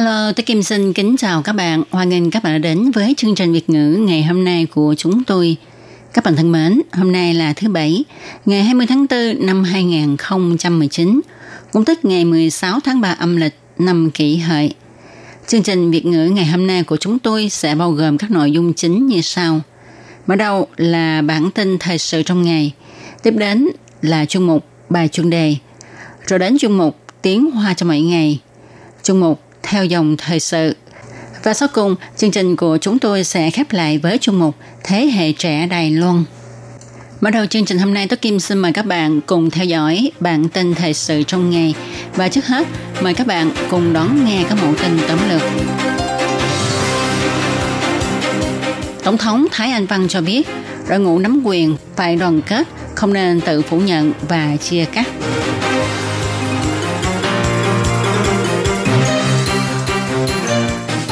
Hello, tôi Kim xin kính chào các bạn. Hoan nghênh các bạn đã đến với chương trình Việt ngữ ngày hôm nay của chúng tôi. Các bạn thân mến, hôm nay là thứ Bảy, ngày 20 tháng 4 năm 2019, cũng tức ngày 16 tháng 3 âm lịch năm kỷ hợi. Chương trình Việt ngữ ngày hôm nay của chúng tôi sẽ bao gồm các nội dung chính như sau. Mở đầu là bản tin thời sự trong ngày, tiếp đến là chuyên mục bài chuyên đề, rồi đến chuyên mục tiếng hoa cho mỗi ngày, chuyên mục theo dòng thời sự. Và sau cùng, chương trình của chúng tôi sẽ khép lại với chuyên mục Thế hệ trẻ Đài Loan. Mở đầu chương trình hôm nay, Tôi Kim xin mời các bạn cùng theo dõi bản tin thời sự trong ngày. Và trước hết, mời các bạn cùng đón nghe các mẫu tin tóm lược. Tổng thống Thái Anh Văn cho biết, đội ngũ nắm quyền phải đoàn kết, không nên tự phủ nhận và chia cắt.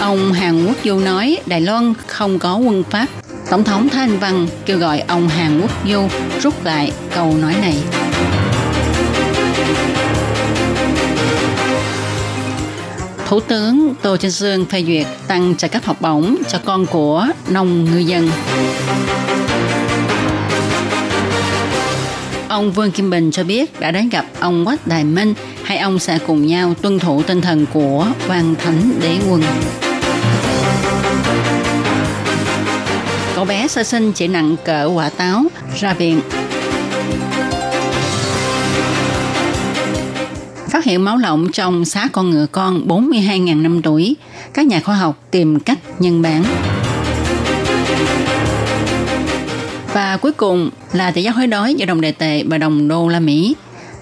Ông Hàn Quốc Du nói Đài Loan không có quân Pháp. Tổng thống Thái Anh Văn kêu gọi ông Hàn Quốc Du rút lại câu nói này. Thủ tướng Tô Trinh Sương phê duyệt tăng trợ cấp học bổng cho con của nông ngư dân. Ông Vương Kim Bình cho biết đã đến gặp ông Quách Đại Minh, hai ông sẽ cùng nhau tuân thủ tinh thần của Hoàng Thánh Đế Quân. Cậu bé sơ sinh chỉ nặng cỡ quả táo, ra viện. Phát hiện máu lỏng trong xác con ngựa con 42.000 năm tuổi. Các nhà khoa học tìm cách nhân bản. Và cuối cùng là tỷ giá hối đói giữa đồng đề tệ và đồng đô la Mỹ.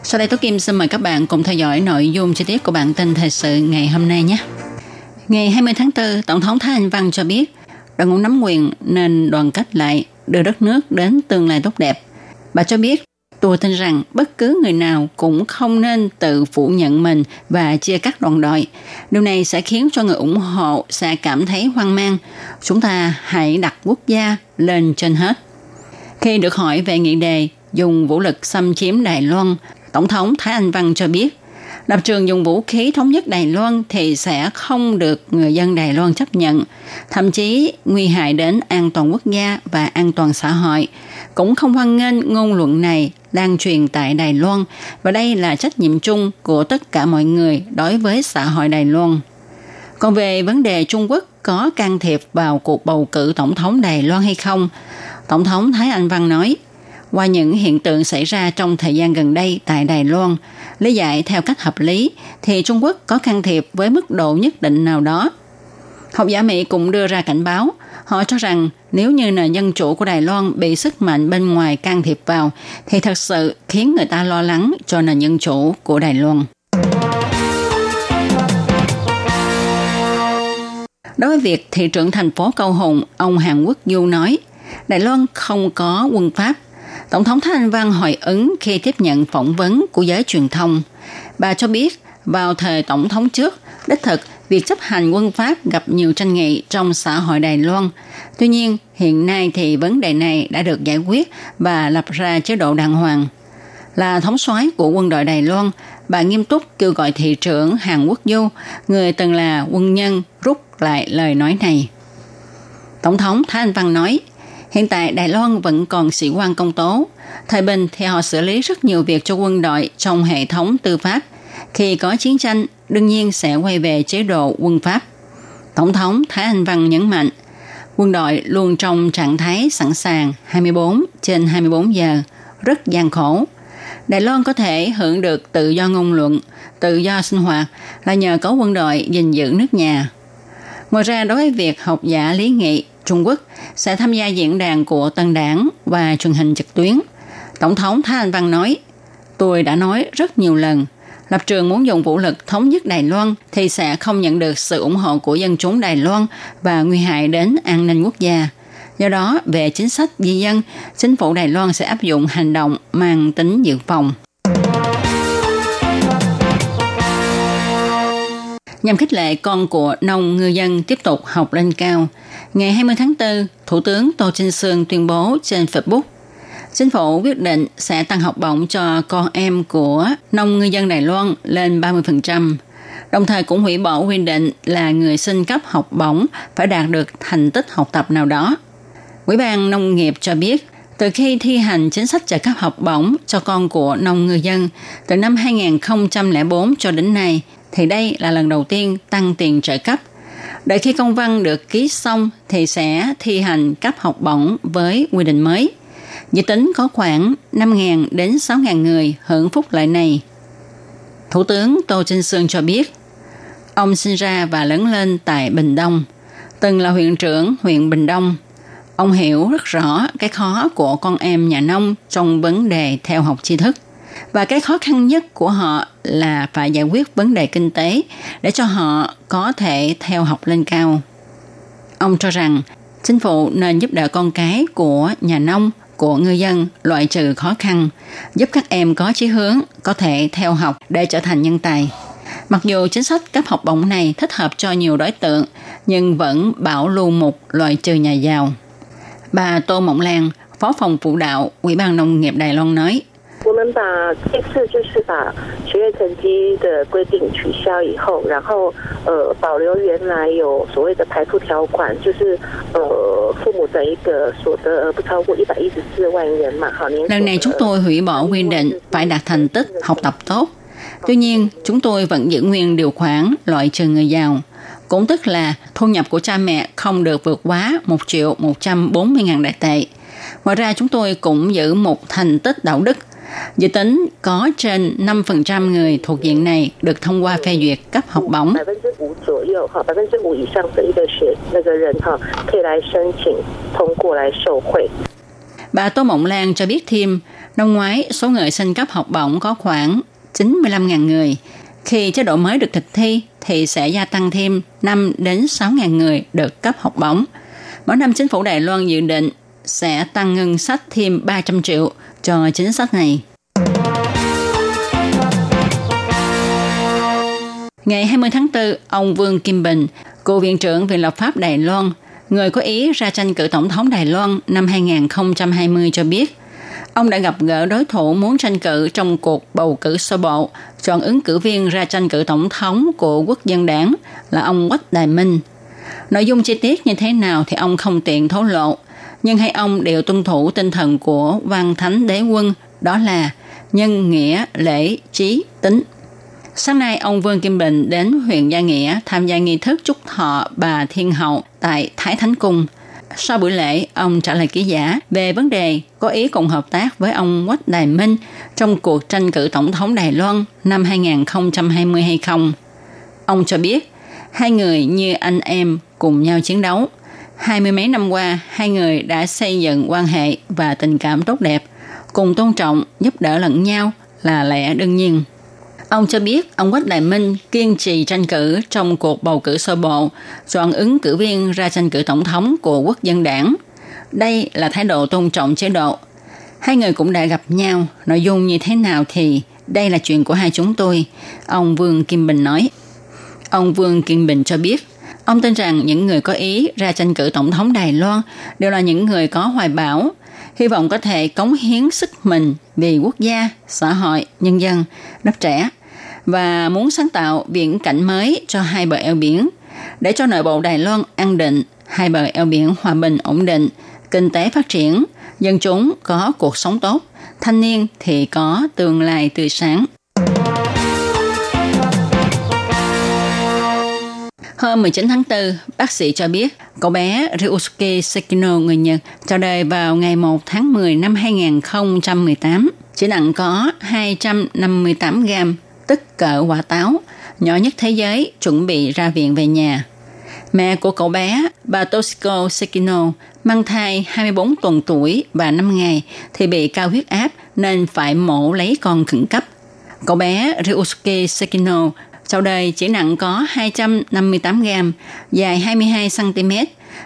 Sau đây Tố Kim xin mời các bạn cùng theo dõi nội dung chi tiết của bản tin thời sự ngày hôm nay nhé. Ngày 20 tháng 4, Tổng thống Thái Anh Văn cho biết đội ngũ nắm quyền nên đoàn kết lại đưa đất nước đến tương lai tốt đẹp. Bà cho biết, tôi tin rằng bất cứ người nào cũng không nên tự phủ nhận mình và chia cắt đoàn đội. Điều này sẽ khiến cho người ủng hộ sẽ cảm thấy hoang mang. Chúng ta hãy đặt quốc gia lên trên hết. Khi được hỏi về nghị đề dùng vũ lực xâm chiếm Đài Loan, Tổng thống Thái Anh Văn cho biết, lập trường dùng vũ khí thống nhất Đài Loan thì sẽ không được người dân Đài Loan chấp nhận, thậm chí nguy hại đến an toàn quốc gia và an toàn xã hội. Cũng không hoan nghênh ngôn luận này lan truyền tại Đài Loan và đây là trách nhiệm chung của tất cả mọi người đối với xã hội Đài Loan. Còn về vấn đề Trung Quốc có can thiệp vào cuộc bầu cử tổng thống Đài Loan hay không, Tổng thống Thái Anh Văn nói, qua những hiện tượng xảy ra trong thời gian gần đây tại Đài Loan, lý giải theo cách hợp lý thì Trung Quốc có can thiệp với mức độ nhất định nào đó. Học giả Mỹ cũng đưa ra cảnh báo, họ cho rằng nếu như nền dân chủ của Đài Loan bị sức mạnh bên ngoài can thiệp vào thì thật sự khiến người ta lo lắng cho nền dân chủ của Đài Loan. Đối với việc thị trưởng thành phố Câu Hùng, ông Hàn Quốc Du nói, Đài Loan không có quân Pháp. Tổng thống Thái Anh Văn hồi ứng khi tiếp nhận phỏng vấn của giới truyền thông. Bà cho biết, vào thời tổng thống trước, đích thực việc chấp hành quân Pháp gặp nhiều tranh nghị trong xã hội Đài Loan. Tuy nhiên, hiện nay thì vấn đề này đã được giải quyết và lập ra chế độ đàng hoàng. Là thống soái của quân đội Đài Loan, bà nghiêm túc kêu gọi thị trưởng Hàn Quốc Du, người từng là quân nhân, rút lại lời nói này. Tổng thống Thái Anh Văn nói, Hiện tại Đài Loan vẫn còn sĩ quan công tố. Thời bình thì họ xử lý rất nhiều việc cho quân đội trong hệ thống tư pháp. Khi có chiến tranh, đương nhiên sẽ quay về chế độ quân Pháp. Tổng thống Thái Anh Văn nhấn mạnh, quân đội luôn trong trạng thái sẵn sàng 24 trên 24 giờ, rất gian khổ. Đài Loan có thể hưởng được tự do ngôn luận, tự do sinh hoạt là nhờ có quân đội gìn giữ nước nhà. Ngoài ra đối với việc học giả lý nghị Trung Quốc sẽ tham gia diễn đàn của Tân Đảng và truyền hình trực tuyến. Tổng thống Thái Anh Văn nói, tôi đã nói rất nhiều lần, lập trường muốn dùng vũ lực thống nhất Đài Loan thì sẽ không nhận được sự ủng hộ của dân chúng Đài Loan và nguy hại đến an ninh quốc gia. Do đó, về chính sách di dân, chính phủ Đài Loan sẽ áp dụng hành động mang tính dự phòng. Nhằm khích lệ con của nông ngư dân tiếp tục học lên cao, ngày 20 tháng 4, Thủ tướng Tô Trinh Sương tuyên bố trên Facebook Chính phủ quyết định sẽ tăng học bổng cho con em của nông ngư dân Đài Loan lên 30%. Đồng thời cũng hủy bỏ quy định là người xin cấp học bổng phải đạt được thành tích học tập nào đó. Ủy ban Nông nghiệp cho biết, từ khi thi hành chính sách trợ cấp học bổng cho con của nông ngư dân từ năm 2004 cho đến nay, thì đây là lần đầu tiên tăng tiền trợ cấp. Đợi khi công văn được ký xong thì sẽ thi hành cấp học bổng với quy định mới – Dự tính có khoảng 5.000 đến 6.000 người hưởng phúc lợi này. Thủ tướng Tô Trinh Sương cho biết, ông sinh ra và lớn lên tại Bình Đông, từng là huyện trưởng huyện Bình Đông. Ông hiểu rất rõ cái khó của con em nhà nông trong vấn đề theo học tri thức. Và cái khó khăn nhất của họ là phải giải quyết vấn đề kinh tế để cho họ có thể theo học lên cao. Ông cho rằng chính phủ nên giúp đỡ con cái của nhà nông của ngư dân loại trừ khó khăn, giúp các em có chí hướng, có thể theo học để trở thành nhân tài. Mặc dù chính sách cấp học bổng này thích hợp cho nhiều đối tượng, nhưng vẫn bảo lưu mục loại trừ nhà giàu. Bà Tô Mộng Lan, Phó phòng phụ đạo Ủy ban Nông nghiệp Đài Loan nói, 我们把这次就是把学业成绩的规定取消以后，然后呃保留原来有所谓的排除条款，就是呃父母的一个所得不超过一百一十四万元嘛。好，年 Lần này chúng tôi hủy bỏ quy định phải đạt thành tích học tập tốt. Tuy nhiên, chúng tôi vẫn giữ nguyên điều khoản loại trừ người giàu. Cũng tức là thu nhập của cha mẹ không được vượt quá 1 triệu 140 ngàn đại tệ. Ngoài ra chúng tôi cũng giữ một thành tích đạo đức Dự tính có trên 5% người thuộc diện này được thông qua phê duyệt cấp học bổng. Bà Tô Mộng Lan cho biết thêm, năm ngoái số người xin cấp học bổng có khoảng 95.000 người. Khi chế độ mới được thực thi thì sẽ gia tăng thêm 5 đến 6.000 người được cấp học bổng. Mỗi năm chính phủ Đài Loan dự định sẽ tăng ngân sách thêm 300 triệu cho chính sách này. Ngày 20 tháng 4, ông Vương Kim Bình, cựu viện trưởng Viện lập pháp Đài Loan, người có ý ra tranh cử tổng thống Đài Loan năm 2020 cho biết, ông đã gặp gỡ đối thủ muốn tranh cử trong cuộc bầu cử sơ bộ, chọn ứng cử viên ra tranh cử tổng thống của quốc dân đảng là ông Quách Đài Minh. Nội dung chi tiết như thế nào thì ông không tiện thổ lộ, nhưng hai ông đều tuân thủ tinh thần của văn thánh đế quân, đó là nhân nghĩa, lễ, trí, tính. Sáng nay, ông Vương Kim Bình đến huyện Gia Nghĩa tham gia nghi thức chúc thọ bà Thiên Hậu tại Thái Thánh Cung. Sau buổi lễ, ông trả lời ký giả về vấn đề có ý cùng hợp tác với ông Quách Đài Minh trong cuộc tranh cử tổng thống Đài Loan năm 2020 hay không. Ông cho biết, hai người như anh em cùng nhau chiến đấu. Hai mươi mấy năm qua, hai người đã xây dựng quan hệ và tình cảm tốt đẹp, cùng tôn trọng, giúp đỡ lẫn nhau là lẽ đương nhiên. Ông cho biết ông Quách Đại Minh kiên trì tranh cử trong cuộc bầu cử sơ bộ, chọn ứng cử viên ra tranh cử tổng thống của quốc dân đảng. Đây là thái độ tôn trọng chế độ. Hai người cũng đã gặp nhau, nội dung như thế nào thì đây là chuyện của hai chúng tôi, ông Vương Kim Bình nói. Ông Vương Kim Bình cho biết, ông tin rằng những người có ý ra tranh cử tổng thống Đài Loan đều là những người có hoài bão, hy vọng có thể cống hiến sức mình vì quốc gia, xã hội, nhân dân, đất trẻ và muốn sáng tạo viễn cảnh mới cho hai bờ eo biển để cho nội bộ Đài Loan an định, hai bờ eo biển hòa bình ổn định, kinh tế phát triển, dân chúng có cuộc sống tốt, thanh niên thì có tương lai tươi sáng. Hôm 19 tháng 4, bác sĩ cho biết cậu bé Ryusuke Sekino người Nhật chào đời vào ngày 1 tháng 10 năm 2018. Chỉ nặng có 258 gram, tức cỡ quả táo, nhỏ nhất thế giới, chuẩn bị ra viện về nhà. Mẹ của cậu bé, bà Toshiko Sekino, mang thai 24 tuần tuổi và 5 ngày thì bị cao huyết áp nên phải mổ lấy con khẩn cấp. Cậu bé Ryusuke Sekino sau đời chỉ nặng có 258 gram, dài 22 cm,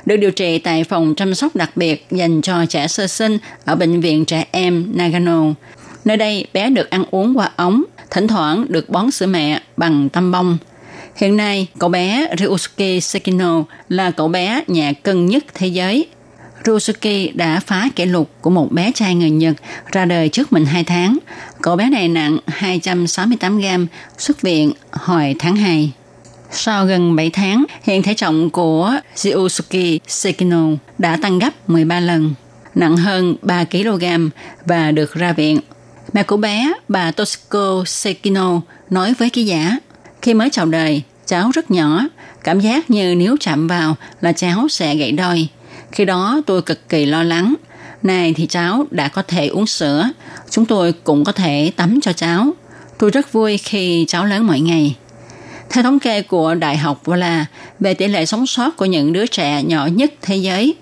được điều trị tại phòng chăm sóc đặc biệt dành cho trẻ sơ sinh ở bệnh viện trẻ em Nagano. Nơi đây bé được ăn uống qua ống, thỉnh thoảng được bón sữa mẹ bằng tăm bông. Hiện nay, cậu bé Ryusuke Sekino là cậu bé nhẹ cân nhất thế giới. Ryusuke đã phá kỷ lục của một bé trai người Nhật ra đời trước mình 2 tháng. Cậu bé này nặng 268 gram, xuất viện hồi tháng 2. Sau gần 7 tháng, hiện thể trọng của Ryusuke Sekino đã tăng gấp 13 lần, nặng hơn 3 kg và được ra viện. Mẹ của bé, bà Toshiko Sekino, nói với ký giả, khi mới chào đời, cháu rất nhỏ, cảm giác như nếu chạm vào là cháu sẽ gãy đôi. Khi đó tôi cực kỳ lo lắng. Này thì cháu đã có thể uống sữa, chúng tôi cũng có thể tắm cho cháu. Tôi rất vui khi cháu lớn mỗi ngày. Theo thống kê của Đại học Vola về tỷ lệ sống sót của những đứa trẻ nhỏ nhất thế giới,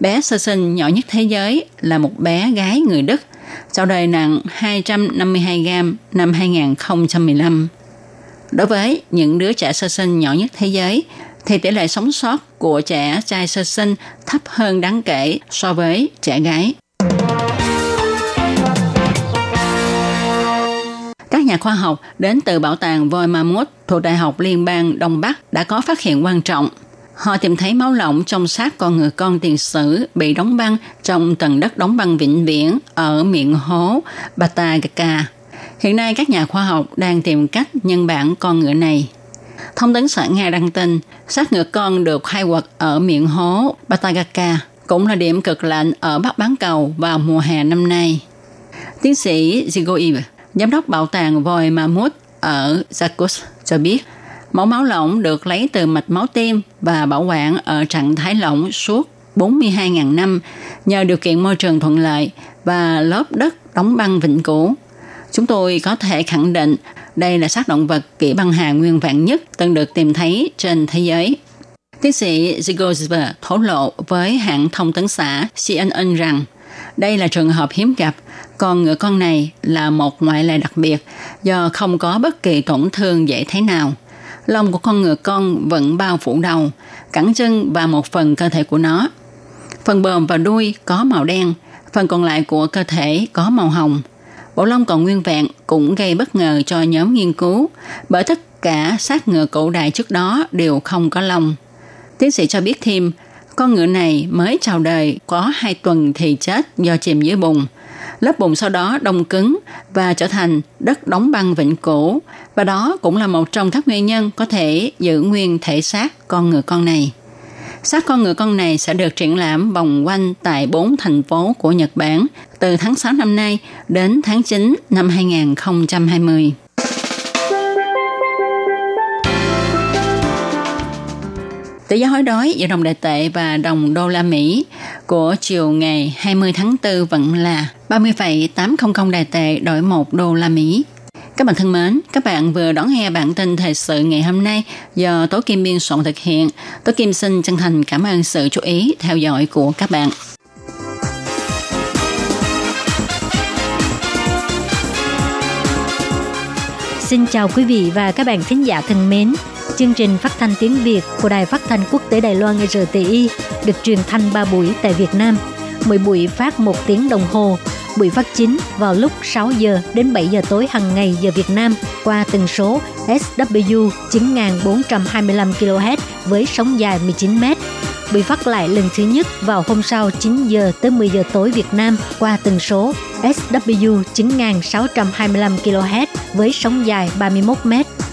bé sơ sinh nhỏ nhất thế giới là một bé gái người Đức, sau đời nặng 252 gram năm 2015. Đối với những đứa trẻ sơ sinh nhỏ nhất thế giới, thì tỷ lệ sống sót của trẻ trai sơ sinh thấp hơn đáng kể so với trẻ gái. Các nhà khoa học đến từ bảo tàng voi Mammoth thuộc Đại học Liên bang Đông Bắc đã có phát hiện quan trọng. Họ tìm thấy máu lỏng trong xác con người con tiền sử bị đóng băng trong tầng đất đóng băng vĩnh viễn ở miệng hố Batagaka. Hiện nay các nhà khoa học đang tìm cách nhân bản con ngựa này. Thông tấn xã Nga đăng tin, xác ngựa con được khai quật ở miệng hố Batagaka, cũng là điểm cực lạnh ở Bắc Bán Cầu vào mùa hè năm nay. Tiến sĩ Zigoiv, giám đốc bảo tàng voi Mammoth ở Zakos cho biết, mẫu máu lỏng được lấy từ mạch máu tim và bảo quản ở trạng thái lỏng suốt 42.000 năm nhờ điều kiện môi trường thuận lợi và lớp đất đóng băng vĩnh cửu. Chúng tôi có thể khẳng định đây là xác động vật kỹ băng hà nguyên vẹn nhất từng được tìm thấy trên thế giới. Tiến sĩ Zigozver thổ lộ với hãng thông tấn xã CNN rằng đây là trường hợp hiếm gặp, con ngựa con này là một ngoại lệ đặc biệt do không có bất kỳ tổn thương dễ thấy nào. Lông của con ngựa con vẫn bao phủ đầu, cẳng chân và một phần cơ thể của nó. Phần bờm và đuôi có màu đen, phần còn lại của cơ thể có màu hồng bộ lông còn nguyên vẹn cũng gây bất ngờ cho nhóm nghiên cứu bởi tất cả xác ngựa cổ đại trước đó đều không có lông. Tiến sĩ cho biết thêm, con ngựa này mới chào đời có hai tuần thì chết do chìm dưới bùn. Lớp bùn sau đó đông cứng và trở thành đất đóng băng vĩnh cửu và đó cũng là một trong các nguyên nhân có thể giữ nguyên thể xác con ngựa con này. Xác con ngựa con này sẽ được triển lãm vòng quanh tại bốn thành phố của Nhật Bản từ tháng 6 năm nay đến tháng 9 năm 2020. Tỷ giá hối đoái giữa đồng đại tệ và đồng đô la Mỹ của chiều ngày 20 tháng 4 vẫn là 30,800 đại tệ đổi 1 đô la Mỹ. Các bạn thân mến, các bạn vừa đón nghe bản tin thời sự ngày hôm nay do Tố Kim biên soạn thực hiện. Tố Kim xin chân thành cảm ơn sự chú ý theo dõi của các bạn. Xin chào quý vị và các bạn thính giả thân mến. Chương trình phát thanh tiếng Việt của Đài Phát thanh Quốc tế Đài Loan RTI được truyền thanh 3 buổi tại Việt Nam. Mỗi buổi phát 1 tiếng đồng hồ bị phát chính vào lúc 6 giờ đến 7 giờ tối hàng ngày giờ Việt Nam qua tần số SW 9425 kHz với sóng dài 19 m. bị phát lại lần thứ nhất vào hôm sau 9 giờ tới 10 giờ tối Việt Nam qua tần số SW 9625 kHz với sóng dài 31 m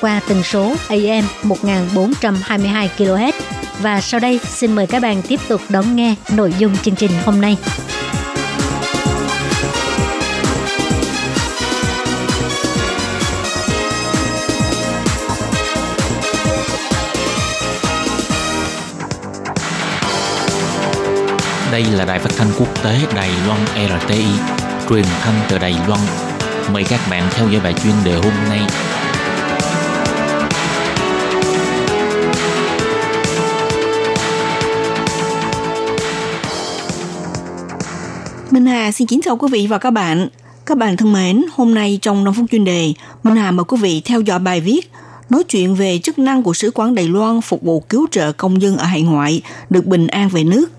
qua tần số AM 1422 kHz. Và sau đây xin mời các bạn tiếp tục đón nghe nội dung chương trình hôm nay. Đây là đài phát thanh quốc tế Đài Loan RTI, truyền thanh từ Đài Loan. Mời các bạn theo dõi bài chuyên đề hôm nay Minh Hà xin kính chào quý vị và các bạn. Các bạn thân mến, hôm nay trong 5 phút chuyên đề, Minh Hà mời quý vị theo dõi bài viết nói chuyện về chức năng của Sứ quán Đài Loan phục vụ cứu trợ công dân ở hải ngoại được bình an về nước.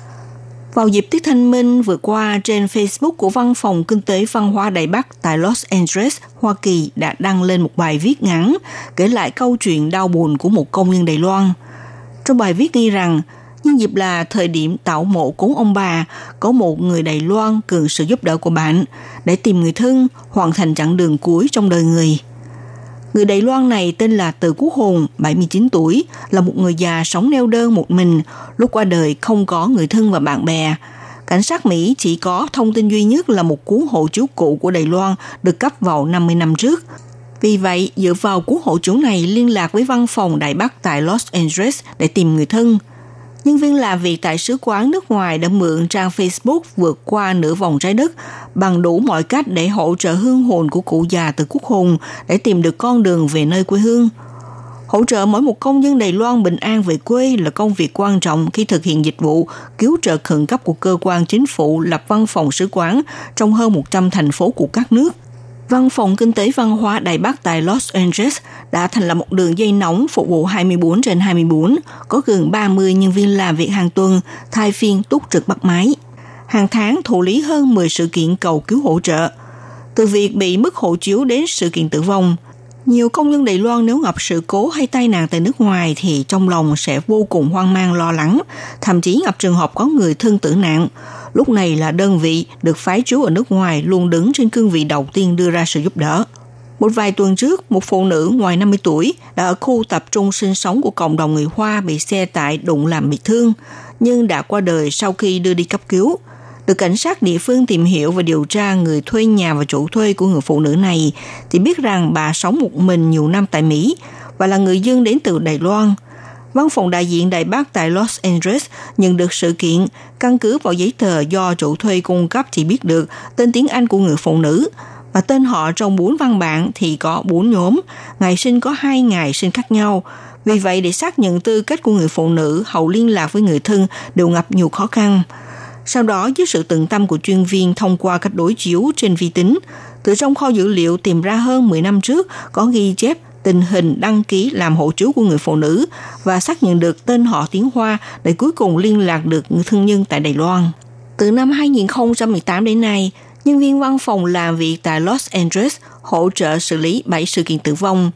Vào dịp Tết Thanh Minh vừa qua, trên Facebook của Văn phòng Kinh tế Văn hóa Đài Bắc tại Los Angeles, Hoa Kỳ đã đăng lên một bài viết ngắn kể lại câu chuyện đau buồn của một công nhân Đài Loan. Trong bài viết ghi rằng, nhân dịp là thời điểm tạo mộ cúng ông bà, có một người Đài Loan cần sự giúp đỡ của bạn để tìm người thân, hoàn thành chặng đường cuối trong đời người – Người Đài Loan này tên là Từ Quốc Hùng, 79 tuổi, là một người già sống neo đơn một mình, lúc qua đời không có người thân và bạn bè. Cảnh sát Mỹ chỉ có thông tin duy nhất là một cuốn hộ chiếu cũ của Đài Loan được cấp vào 50 năm trước. Vì vậy, dựa vào cuốn hộ chiếu này liên lạc với văn phòng Đại Bắc tại Los Angeles để tìm người thân – nhân viên làm việc tại sứ quán nước ngoài đã mượn trang Facebook vượt qua nửa vòng trái đất bằng đủ mọi cách để hỗ trợ hương hồn của cụ già từ quốc hùng để tìm được con đường về nơi quê hương. Hỗ trợ mỗi một công dân Đài Loan bình an về quê là công việc quan trọng khi thực hiện dịch vụ cứu trợ khẩn cấp của cơ quan chính phủ lập văn phòng sứ quán trong hơn 100 thành phố của các nước. Văn phòng Kinh tế Văn hóa Đài Bắc tại Los Angeles đã thành lập một đường dây nóng phục vụ 24 trên 24, có gần 30 nhân viên làm việc hàng tuần, thay phiên túc trực bắt máy. Hàng tháng thụ lý hơn 10 sự kiện cầu cứu hỗ trợ. Từ việc bị mất hộ chiếu đến sự kiện tử vong, nhiều công nhân Đài Loan nếu gặp sự cố hay tai nạn tại nước ngoài thì trong lòng sẽ vô cùng hoang mang lo lắng, thậm chí gặp trường hợp có người thân tử nạn – lúc này là đơn vị được phái trú ở nước ngoài luôn đứng trên cương vị đầu tiên đưa ra sự giúp đỡ. Một vài tuần trước, một phụ nữ ngoài 50 tuổi đã ở khu tập trung sinh sống của cộng đồng người Hoa bị xe tải đụng làm bị thương, nhưng đã qua đời sau khi đưa đi cấp cứu. Được cảnh sát địa phương tìm hiểu và điều tra người thuê nhà và chủ thuê của người phụ nữ này, thì biết rằng bà sống một mình nhiều năm tại Mỹ và là người dân đến từ Đài Loan – Văn phòng đại diện Đài Bắc tại Los Angeles nhận được sự kiện căn cứ vào giấy tờ do chủ thuê cung cấp chỉ biết được tên tiếng Anh của người phụ nữ và tên họ trong bốn văn bản thì có bốn nhóm, ngày sinh có hai ngày sinh khác nhau. Vì vậy, để xác nhận tư cách của người phụ nữ hậu liên lạc với người thân đều gặp nhiều khó khăn. Sau đó, dưới sự tận tâm của chuyên viên thông qua cách đối chiếu trên vi tính, từ trong kho dữ liệu tìm ra hơn 10 năm trước có ghi chép tình hình đăng ký làm hộ chiếu của người phụ nữ và xác nhận được tên họ tiếng Hoa để cuối cùng liên lạc được người thân nhân tại Đài Loan. Từ năm 2018 đến nay, nhân viên văn phòng làm việc tại Los Angeles hỗ trợ xử lý 7 sự kiện tử vong.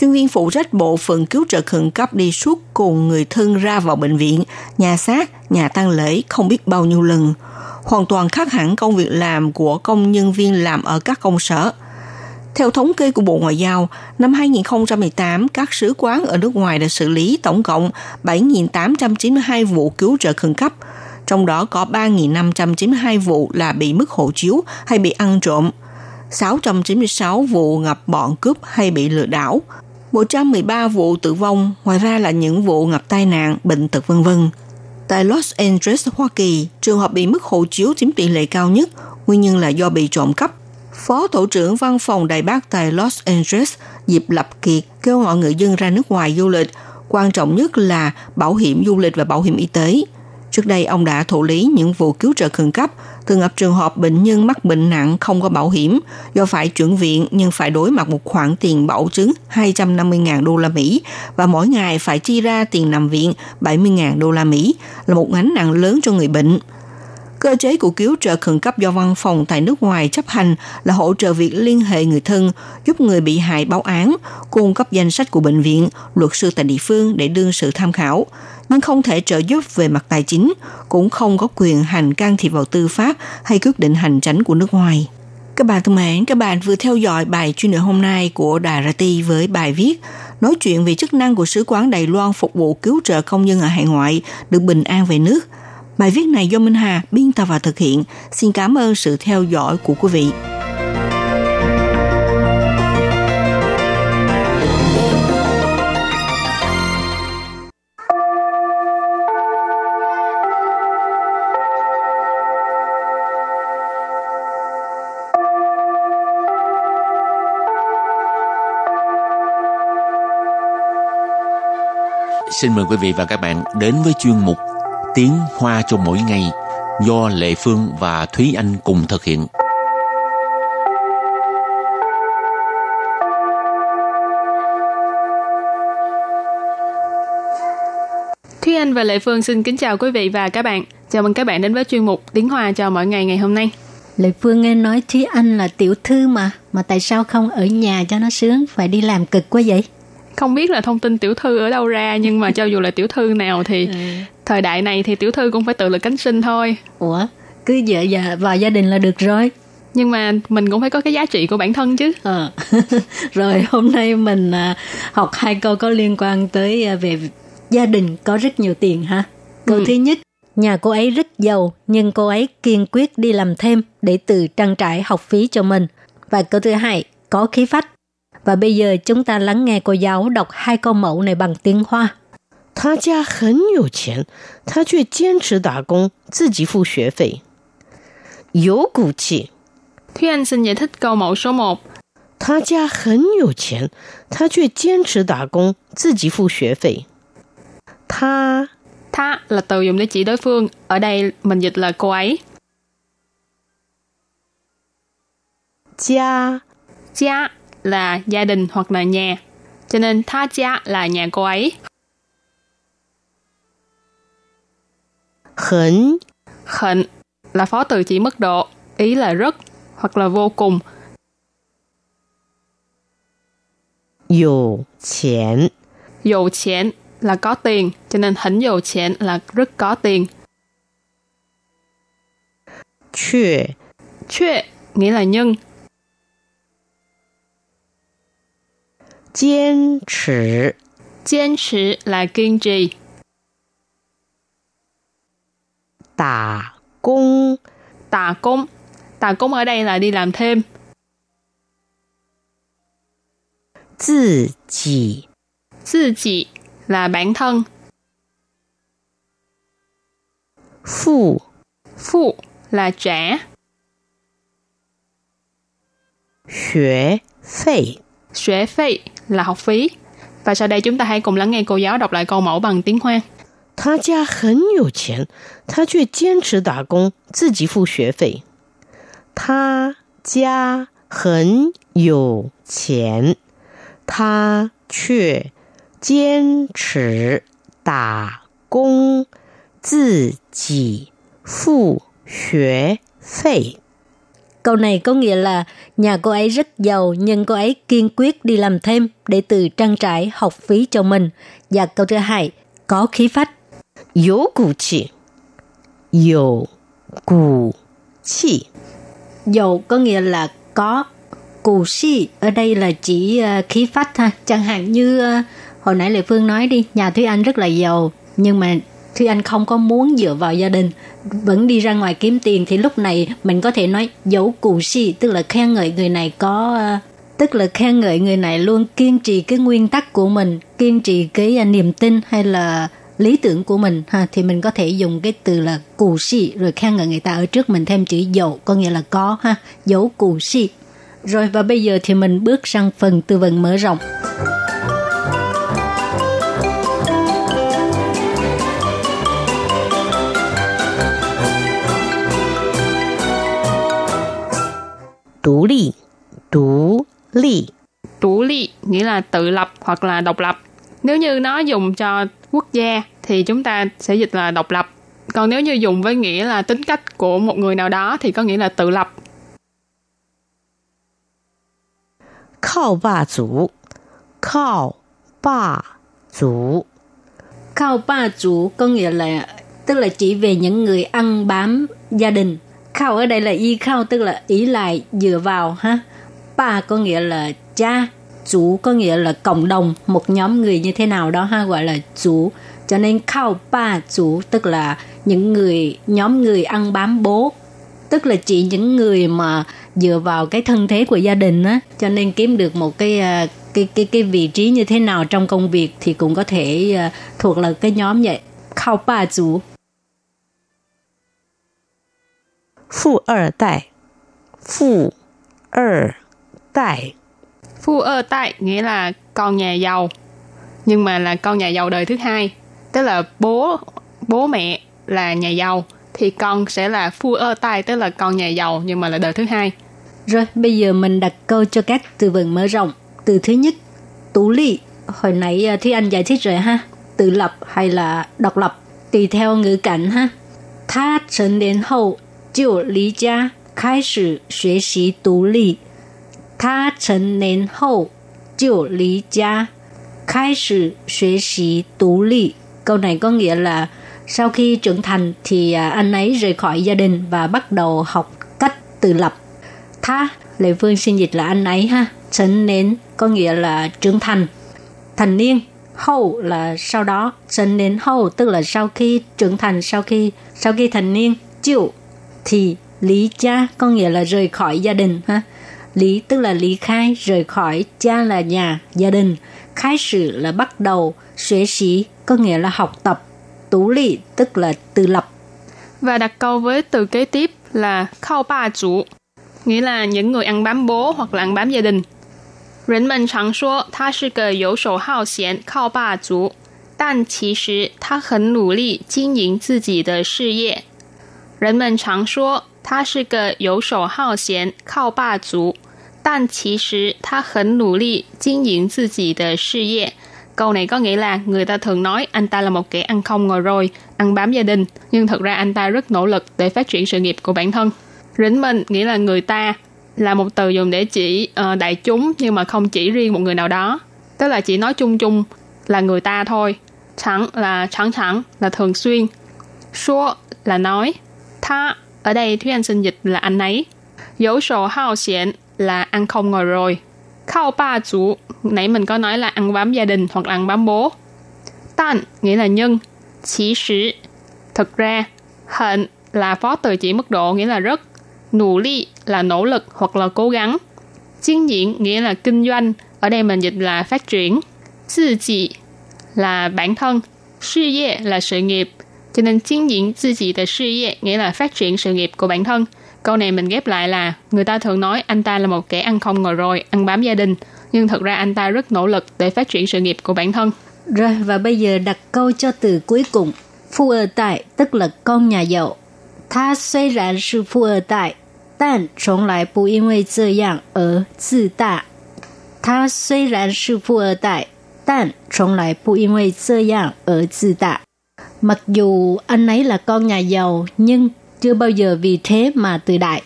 Chuyên viên phụ trách bộ phận cứu trợ khẩn cấp đi suốt cùng người thân ra vào bệnh viện, nhà xác, nhà tang lễ không biết bao nhiêu lần. Hoàn toàn khác hẳn công việc làm của công nhân viên làm ở các công sở – theo thống kê của Bộ Ngoại giao, năm 2018, các sứ quán ở nước ngoài đã xử lý tổng cộng 7.892 vụ cứu trợ khẩn cấp, trong đó có 3.592 vụ là bị mất hộ chiếu hay bị ăn trộm, 696 vụ ngập bọn cướp hay bị lừa đảo, 113 vụ tử vong, ngoài ra là những vụ ngập tai nạn, bệnh tật vân vân. Tại Los Angeles, Hoa Kỳ, trường hợp bị mất hộ chiếu chiếm tỷ lệ cao nhất, nguyên nhân là do bị trộm cắp Phó Thủ trưởng Văn phòng Đài Bắc tại Los Angeles Diệp Lập Kiệt kêu gọi người dân ra nước ngoài du lịch, quan trọng nhất là bảo hiểm du lịch và bảo hiểm y tế. Trước đây ông đã thụ lý những vụ cứu trợ khẩn cấp, thường gặp trường hợp bệnh nhân mắc bệnh nặng không có bảo hiểm, do phải chuyển viện nhưng phải đối mặt một khoản tiền bảo chứng 250.000 đô la Mỹ và mỗi ngày phải chi ra tiền nằm viện 70.000 đô la Mỹ là một gánh nặng lớn cho người bệnh. Cơ chế của cứu trợ khẩn cấp do văn phòng tại nước ngoài chấp hành là hỗ trợ việc liên hệ người thân, giúp người bị hại báo án, cung cấp danh sách của bệnh viện, luật sư tại địa phương để đương sự tham khảo, nhưng không thể trợ giúp về mặt tài chính, cũng không có quyền hành can thiệp vào tư pháp hay quyết định hành tránh của nước ngoài. Các bạn thân mến, các bạn vừa theo dõi bài chuyên đề hôm nay của Đài RT với bài viết nói chuyện về chức năng của sứ quán Đài Loan phục vụ cứu trợ công nhân ở hải ngoại được bình an về nước – Bài viết này do Minh Hà biên tập và thực hiện. Xin cảm ơn sự theo dõi của quý vị. Xin mời quý vị và các bạn đến với chuyên mục Tiếng Hoa cho mỗi ngày do Lệ Phương và Thúy Anh cùng thực hiện. Thúy Anh và Lệ Phương xin kính chào quý vị và các bạn. Chào mừng các bạn đến với chuyên mục Tiếng Hoa cho mỗi ngày ngày hôm nay. Lệ Phương nghe nói Thúy Anh là tiểu thư mà, mà tại sao không ở nhà cho nó sướng, phải đi làm cực quá vậy? Không biết là thông tin tiểu thư ở đâu ra, nhưng mà cho dù là tiểu thư nào thì ừ. Thời đại này thì tiểu thư cũng phải tự lực cánh sinh thôi. Ủa, cứ vợ và vào gia đình là được rồi. Nhưng mà mình cũng phải có cái giá trị của bản thân chứ. Ờ. rồi hôm nay mình à, học hai câu có liên quan tới à, về gia đình có rất nhiều tiền ha. Câu ừ. thứ nhất, nhà cô ấy rất giàu nhưng cô ấy kiên quyết đi làm thêm để tự trang trải học phí cho mình. Và câu thứ hai, có khí phách. Và bây giờ chúng ta lắng nghe cô giáo đọc hai câu mẫu này bằng tiếng Hoa. 他家很有钱，他却坚持打工，自己付学费，有骨气。Thúy Anh xin giải thích câu mẫu số 1. 他家很有钱，他却坚持打工，自己付学费。他 Tha là từ dùng để chỉ đối phương, ở đây mình dịch là cô ấy. Gia Gia là gia đình hoặc là nhà, cho nên tha gia là nhà cô ấy. Hẳn Hẳn là phó từ chỉ mức độ, ý là rất hoặc là vô cùng. Dầu tiền Dầu tiền là có tiền, cho nên hẳn dầu tiền là rất có tiền. Chue Chue nghĩa là nhưng. Kiên trì Kiên trì là kiên trì. Đà công Đà công Đà công ở đây là đi làm thêm. Tự chỉ Tự chỉ là bản thân. Phụ Phụ là trả. Xuế phí Xuế phí là học phí. Và sau đây chúng ta hãy cùng lắng nghe cô giáo đọc lại câu mẫu bằng tiếng Hoa. 他家很有钱，他却坚持打工，自己付学费。他家很有钱，他却坚持打工，自己付学费。 Câu này có nghĩa là nhà cô ấy rất giàu nhưng cô ấy kiên quyết đi làm thêm để tự trang trải học phí cho mình. Và câu thứ hai, có khí phách. 有骨气，有骨气， Dầu có nghĩa là có. Cù si ở đây là chỉ uh, khí phách ha. Chẳng hạn như uh, hồi nãy Lệ Phương nói đi, nhà Thúy Anh rất là giàu nhưng mà Thúy Anh không có muốn dựa vào gia đình vẫn đi ra ngoài kiếm tiền thì lúc này mình có thể nói dấu cù si tức là khen ngợi người này có uh, tức là khen ngợi người này luôn kiên trì cái nguyên tắc của mình kiên trì cái uh, niềm tin hay là lý tưởng của mình ha thì mình có thể dùng cái từ là cù si rồi khen ngợi người ta ở trước mình thêm chữ dầu có nghĩa là có ha dấu cù si rồi và bây giờ thì mình bước sang phần tư vấn mở rộng. Tú ly, tú ly, Chủ ly nghĩa là tự lập hoặc là độc lập. Nếu như nó dùng cho quốc gia thì chúng ta sẽ dịch là độc lập. Còn nếu như dùng với nghĩa là tính cách của một người nào đó thì có nghĩa là tự lập. Khao ba chủ Khao ba chủ Khao ba chủ có nghĩa là tức là chỉ về những người ăn bám gia đình. Khao ở đây là y khao tức là ý lại dựa vào ha? Ba có nghĩa là cha chủ có nghĩa là cộng đồng, một nhóm người như thế nào đó ha gọi là chủ. Cho nên khao ba chủ tức là những người nhóm người ăn bám bố tức là chỉ những người mà dựa vào cái thân thế của gia đình á cho nên kiếm được một cái à, cái cái cái vị trí như thế nào trong công việc thì cũng có thể à, thuộc là cái nhóm vậy khao ba chủ 富二代，富二代， Phu ơ tại nghĩa là con nhà giàu, nhưng mà là con nhà giàu đời thứ hai, tức là bố bố mẹ là nhà giàu thì con sẽ là phu ơ tai tức là con nhà giàu nhưng mà là đời thứ hai. Rồi bây giờ mình đặt câu cho các từ vựng mở rộng. Từ thứ nhất, tú lì. Hồi nãy ờ, Thúy Anh giải thích rồi ha. Tự lập hay là độc lập. Tùy theo ngữ cảnh ha. Tha trở đến hậu, chiều lý gia, khai sử, xuế. 他成年后就离家开始学习独立。Câu này có nghĩa là sau khi trưởng thành thì à, anh ấy rời khỏi gia đình và bắt đầu học cách tự lập. Tha, Lệ Phương xin dịch là anh ấy ha.成年có nghĩa là trưởng thành. Thành niên, hậu là sau đó. Thành niên hậu tức là sau khi trưởng thành, sau khi sau khi thành niên. Chịu thì lý cha có nghĩa là rời khỏi gia đình ha. Lý tức là lý khai, rời khỏi, cha là nhà, gia đình. Khai sử là bắt đầu, xuế sĩ có nghĩa là học tập. Tú lị tức là tự lập. Và đặt câu với từ kế tiếp là khao ba chủ, nghĩa là những người ăn bám bố hoặc là ăn bám gia đình. 人们常说他是个游手好闲、靠霸族，但其实他很努力经营自己的事业。人们常说 他是个游手好闲、靠霸族，但其实他很努力经营自己的事业。Câu này có nghĩa là người ta thường nói anh ta là một kẻ ăn không ngồi rồi, ăn bám gia đình, nhưng thực ra anh ta rất nỗ lực để phát triển sự nghiệp của bản thân. Rỉnh mình nghĩa là người ta, là một từ dùng để chỉ uh, đại chúng nhưng mà không chỉ riêng một người nào đó. Tức là chỉ nói chung chung là người ta thôi. Chẳng là chẳng chẳng là thường xuyên. Số là nói. Tha ở đây Thúy Anh xin dịch là anh ấy. Dấu sổ hao xiển là ăn không ngồi rồi. Khao ba chủ, nãy mình có nói là ăn bám gia đình hoặc là ăn bám bố. Tan nghĩa là nhân. Chỉ sử, thực ra. Hận là phó từ chỉ mức độ nghĩa là rất. Nỗ ly là nỗ lực hoặc là cố gắng. Chiến diễn nghĩa là kinh doanh. Ở đây mình dịch là phát triển. Tự chỉ là bản thân. Sự 业 là sự nghiệp Cho nên chiến diễn tự chỉ de sự业nghĩa là phát triển sự nghiệp của bản thân. Câu này mình ghép lại là người ta thường nói anh ta là một kẻ ăn không ngồi rồi, ăn bám gia đình. Nhưng thật ra anh ta rất nỗ lực để phát triển sự nghiệp của bản thân. Rồi và bây giờ đặt câu cho từ cuối cùng. Phu ở tại tức là con nhà giàu. 他虽然是富二代，但从来不因为这样而自大。他虽然是富二代，但从来不因为这样而自大。 Mặc dù anh ấy là con nhà giàu, nhưng chưa bao giờ vì thế mà tự đại.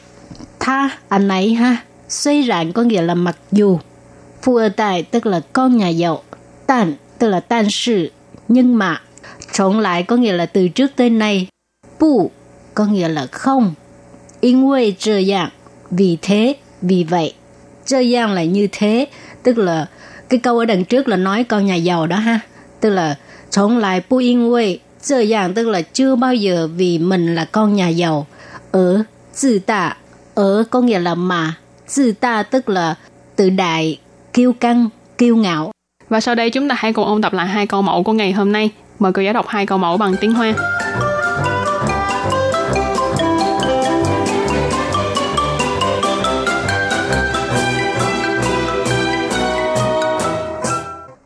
Tha, anh ấy ha, suy rạn có nghĩa là mặc dù. Phu ở tài tức là con nhà giàu. Tàn tức là tan sự, nhưng mà. Trọng lại có nghĩa là từ trước tới nay. Bù có nghĩa là không. In way trơ dạng, vì thế, vì vậy. Trơ dạng là như thế, tức là cái câu ở đằng trước là nói con nhà giàu đó ha. Tức là trọng lại bù in way Trơ dạng tức là chưa bao giờ vì mình là con nhà giàu. Ở tự tạ, ở có nghĩa là mà. Tự ta tức là tự đại, kiêu căng, kiêu ngạo. Và sau đây chúng ta hãy cùng ôn tập lại hai câu mẫu của ngày hôm nay. Mời cô giáo đọc hai câu mẫu bằng tiếng Hoa.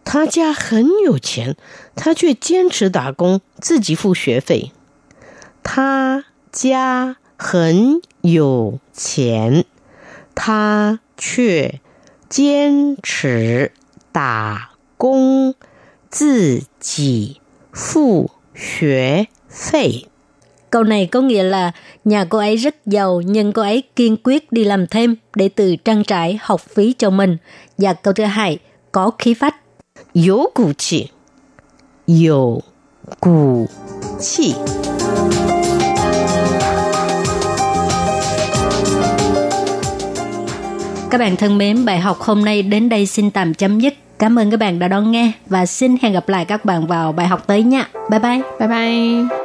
他家很有钱，他却坚持打工，自己付学费。他家很有钱，他却坚持打工，自己付学费。 Câu này có nghĩa là nhà cô ấy rất giàu nhưng cô ấy kiên quyết đi làm thêm để từ trang trải học phí cho mình. Và câu thứ hai, có khí phách. 有骨气，有骨气。 Các bạn thân mến, bài học hôm nay đến đây xin tạm chấm dứt. Cảm ơn các bạn đã đón nghe và xin hẹn gặp lại các bạn vào bài học tới nha. Bye bye. Bye bye!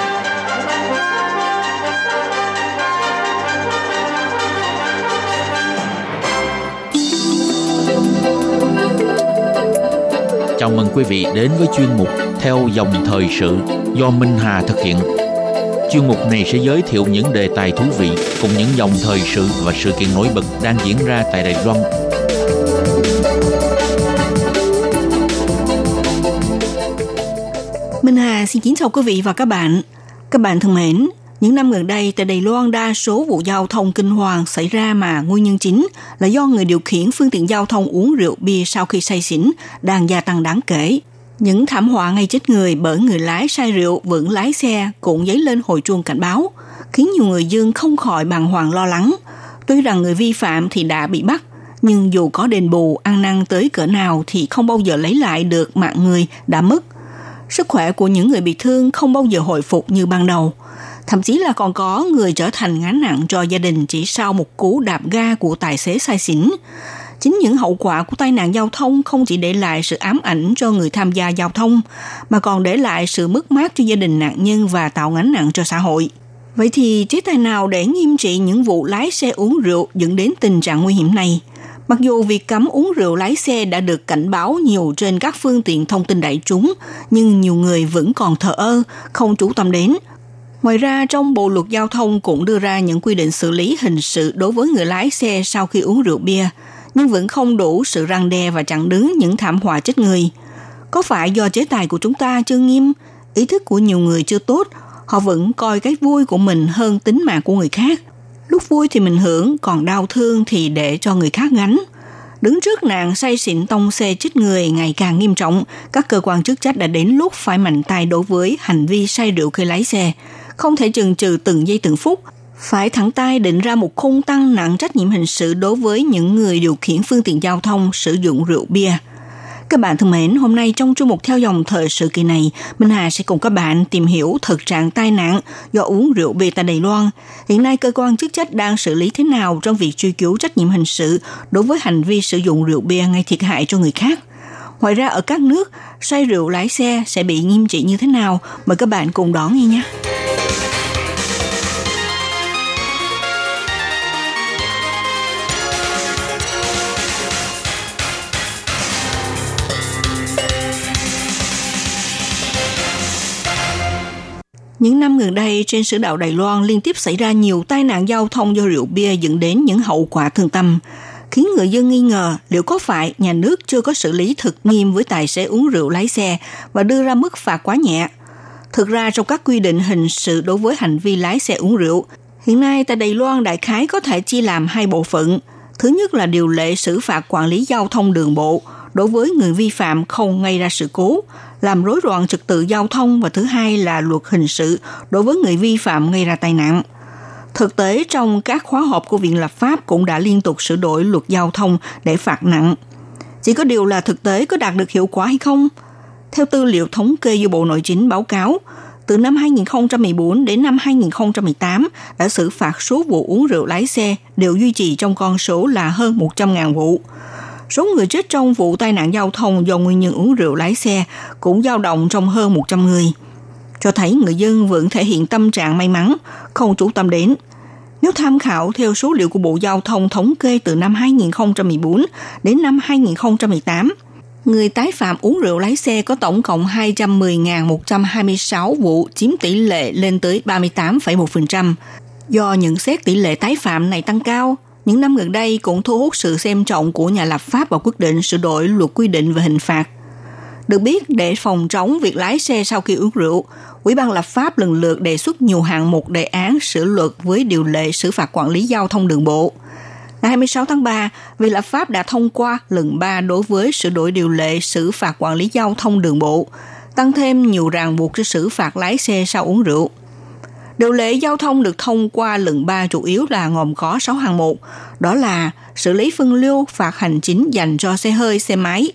Chào mừng quý vị đến với chuyên mục Theo dòng thời sự do Minh Hà thực hiện. Chuyên mục này sẽ giới thiệu những đề tài thú vị cùng những dòng thời sự và sự kiện nổi bật đang diễn ra tại Đài Loan Minh Hà xin kính chào quý vị và các bạn. Các bạn thân mến, những năm gần đây tại Đài Loan đa số vụ giao thông kinh hoàng xảy ra mà nguyên nhân chính là do người điều khiển phương tiện giao thông uống rượu bia sau khi say xỉn đang gia tăng đáng kể. Những thảm họa ngay chết người bởi người lái say rượu vẫn lái xe cũng dấy lên hồi chuông cảnh báo, khiến nhiều người dân không khỏi bàng hoàng lo lắng. Tuy rằng người vi phạm thì đã bị bắt, nhưng dù có đền bù, ăn năn tới cỡ nào thì không bao giờ lấy lại được mạng người đã mất sức khỏe của những người bị thương không bao giờ hồi phục như ban đầu. Thậm chí là còn có người trở thành ngán nặng cho gia đình chỉ sau một cú đạp ga của tài xế sai xỉn. Chính những hậu quả của tai nạn giao thông không chỉ để lại sự ám ảnh cho người tham gia giao thông, mà còn để lại sự mất mát cho gia đình nạn nhân và tạo ngánh nặng cho xã hội. Vậy thì chế tài nào để nghiêm trị những vụ lái xe uống rượu dẫn đến tình trạng nguy hiểm này? Mặc dù việc cấm uống rượu lái xe đã được cảnh báo nhiều trên các phương tiện thông tin đại chúng, nhưng nhiều người vẫn còn thờ ơ, không chú tâm đến. Ngoài ra, trong Bộ luật giao thông cũng đưa ra những quy định xử lý hình sự đối với người lái xe sau khi uống rượu bia, nhưng vẫn không đủ sự răng đe và chặn đứng những thảm họa chết người. Có phải do chế tài của chúng ta chưa nghiêm, ý thức của nhiều người chưa tốt, họ vẫn coi cái vui của mình hơn tính mạng của người khác. Lúc vui thì mình hưởng, còn đau thương thì để cho người khác gánh. Đứng trước nạn say xỉn tông xe chết người ngày càng nghiêm trọng, các cơ quan chức trách đã đến lúc phải mạnh tay đối với hành vi say rượu khi lái xe. Không thể chừng trừ từng giây từng phút, phải thẳng tay định ra một khung tăng nặng trách nhiệm hình sự đối với những người điều khiển phương tiện giao thông sử dụng rượu bia. Các bạn thân mến, hôm nay trong chương mục theo dòng thời sự kỳ này, Minh Hà sẽ cùng các bạn tìm hiểu thực trạng tai nạn do uống rượu bia tại Đài Loan. Hiện nay cơ quan chức trách đang xử lý thế nào trong việc truy cứu trách nhiệm hình sự đối với hành vi sử dụng rượu bia gây thiệt hại cho người khác. Ngoài ra ở các nước, say rượu lái xe sẽ bị nghiêm trị như thế nào? Mời các bạn cùng đón nghe nhé. Những năm gần đây, trên xứ đạo Đài Loan liên tiếp xảy ra nhiều tai nạn giao thông do rượu bia dẫn đến những hậu quả thương tâm, khiến người dân nghi ngờ liệu có phải nhà nước chưa có xử lý thực nghiêm với tài xế uống rượu lái xe và đưa ra mức phạt quá nhẹ. Thực ra trong các quy định hình sự đối với hành vi lái xe uống rượu, hiện nay tại Đài Loan đại khái có thể chia làm hai bộ phận. Thứ nhất là điều lệ xử phạt quản lý giao thông đường bộ đối với người vi phạm không gây ra sự cố, làm rối loạn trật tự giao thông và thứ hai là luật hình sự đối với người vi phạm gây ra tai nạn. Thực tế trong các khóa họp của Viện Lập pháp cũng đã liên tục sửa đổi luật giao thông để phạt nặng. Chỉ có điều là thực tế có đạt được hiệu quả hay không? Theo tư liệu thống kê do Bộ Nội chính báo cáo, từ năm 2014 đến năm 2018 đã xử phạt số vụ uống rượu lái xe đều duy trì trong con số là hơn 100.000 vụ. Số người chết trong vụ tai nạn giao thông do nguyên nhân uống rượu lái xe cũng dao động trong hơn 100 người. Cho thấy người dân vẫn thể hiện tâm trạng may mắn, không chú tâm đến. Nếu tham khảo theo số liệu của Bộ Giao thông thống kê từ năm 2014 đến năm 2018, người tái phạm uống rượu lái xe có tổng cộng 210.126 vụ, chiếm tỷ lệ lên tới 38,1%. Do nhận xét tỷ lệ tái phạm này tăng cao, những năm gần đây cũng thu hút sự xem trọng của nhà lập pháp và quyết định sửa đổi luật quy định về hình phạt. Được biết, để phòng chống việc lái xe sau khi uống rượu, Ủy ban lập pháp lần lượt đề xuất nhiều hạng mục đề án sửa luật với điều lệ xử phạt quản lý giao thông đường bộ. Ngày 26 tháng 3, Viện lập pháp đã thông qua lần 3 đối với sửa đổi điều lệ xử phạt quản lý giao thông đường bộ, tăng thêm nhiều ràng buộc cho xử phạt lái xe sau uống rượu. Điều lệ giao thông được thông qua lần 3 chủ yếu là gồm có 6 hạng mục, đó là xử lý phân lưu, phạt hành chính dành cho xe hơi, xe máy,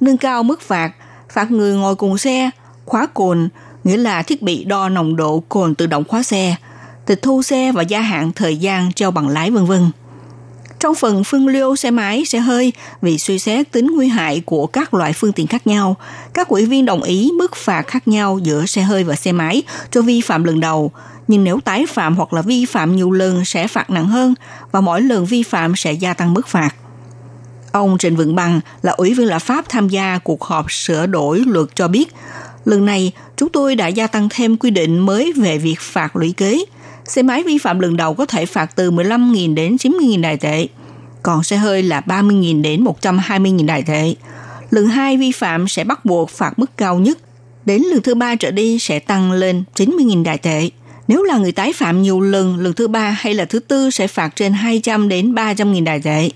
nâng cao mức phạt, phạt người ngồi cùng xe, khóa cồn, nghĩa là thiết bị đo nồng độ cồn tự động khóa xe, tịch thu xe và gia hạn thời gian treo bằng lái vân vân. Trong phần phân lưu xe máy, xe hơi, vì suy xét tính nguy hại của các loại phương tiện khác nhau, các ủy viên đồng ý mức phạt khác nhau giữa xe hơi và xe máy cho vi phạm lần đầu, nhưng nếu tái phạm hoặc là vi phạm nhiều lần sẽ phạt nặng hơn và mỗi lần vi phạm sẽ gia tăng mức phạt. Ông Trịnh Vượng Bằng là ủy viên lập pháp tham gia cuộc họp sửa đổi luật cho biết, lần này chúng tôi đã gia tăng thêm quy định mới về việc phạt lũy kế. Xe máy vi phạm lần đầu có thể phạt từ 15.000 đến 90.000 đại tệ, còn xe hơi là 30.000 đến 120.000 đại tệ. Lần hai vi phạm sẽ bắt buộc phạt mức cao nhất, đến lần thứ ba trở đi sẽ tăng lên 90.000 đại tệ. Nếu là người tái phạm nhiều lần, lần thứ ba hay là thứ tư sẽ phạt trên 200 đến 300.000 đại tệ.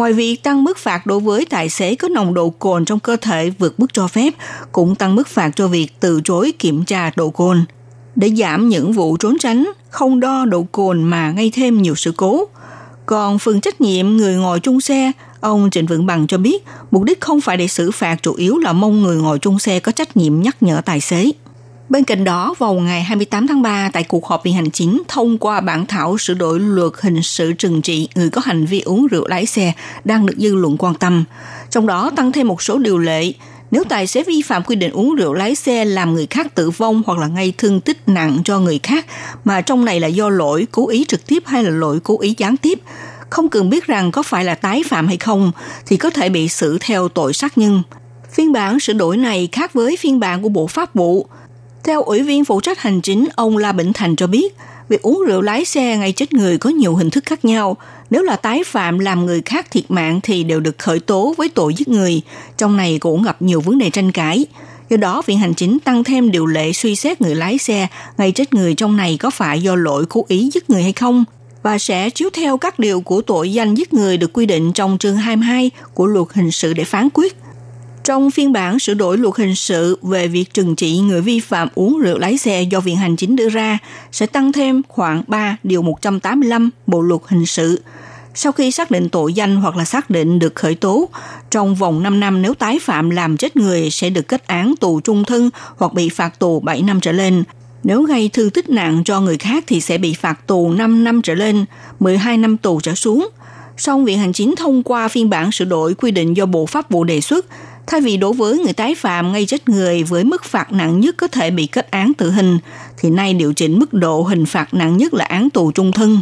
Ngoài việc tăng mức phạt đối với tài xế có nồng độ cồn trong cơ thể vượt mức cho phép, cũng tăng mức phạt cho việc từ chối kiểm tra độ cồn. Để giảm những vụ trốn tránh, không đo độ cồn mà gây thêm nhiều sự cố. Còn phần trách nhiệm người ngồi chung xe, ông Trịnh Vượng Bằng cho biết mục đích không phải để xử phạt chủ yếu là mong người ngồi chung xe có trách nhiệm nhắc nhở tài xế. Bên cạnh đó, vào ngày 28 tháng 3 tại cuộc họp viện hành chính thông qua bản thảo sửa đổi luật hình sự trừng trị người có hành vi uống rượu lái xe đang được dư luận quan tâm. Trong đó tăng thêm một số điều lệ nếu tài xế vi phạm quy định uống rượu lái xe làm người khác tử vong hoặc là gây thương tích nặng cho người khác, mà trong này là do lỗi cố ý trực tiếp hay là lỗi cố ý gián tiếp, không cần biết rằng có phải là tái phạm hay không, thì có thể bị xử theo tội sát nhân. Phiên bản sửa đổi này khác với phiên bản của Bộ Pháp vụ, theo Ủy viên phụ trách hành chính, ông La Bỉnh Thành cho biết, việc uống rượu lái xe ngay chết người có nhiều hình thức khác nhau. Nếu là tái phạm làm người khác thiệt mạng thì đều được khởi tố với tội giết người. Trong này cũng gặp nhiều vấn đề tranh cãi. Do đó, Viện Hành Chính tăng thêm điều lệ suy xét người lái xe ngay chết người trong này có phải do lỗi cố ý giết người hay không và sẽ chiếu theo các điều của tội danh giết người được quy định trong chương 22 của luật hình sự để phán quyết – trong phiên bản sửa đổi luật hình sự về việc trừng trị người vi phạm uống rượu lái xe do Viện Hành Chính đưa ra sẽ tăng thêm khoảng 3 điều 185 Bộ luật hình sự. Sau khi xác định tội danh hoặc là xác định được khởi tố, trong vòng 5 năm nếu tái phạm làm chết người sẽ được kết án tù trung thân hoặc bị phạt tù 7 năm trở lên. Nếu gây thương tích nặng cho người khác thì sẽ bị phạt tù 5 năm trở lên, 12 năm tù trở xuống. Song Viện Hành Chính thông qua phiên bản sửa đổi quy định do Bộ Pháp vụ đề xuất Thay vì đối với người tái phạm gây chết người với mức phạt nặng nhất có thể bị kết án tử hình, thì nay điều chỉnh mức độ hình phạt nặng nhất là án tù trung thân.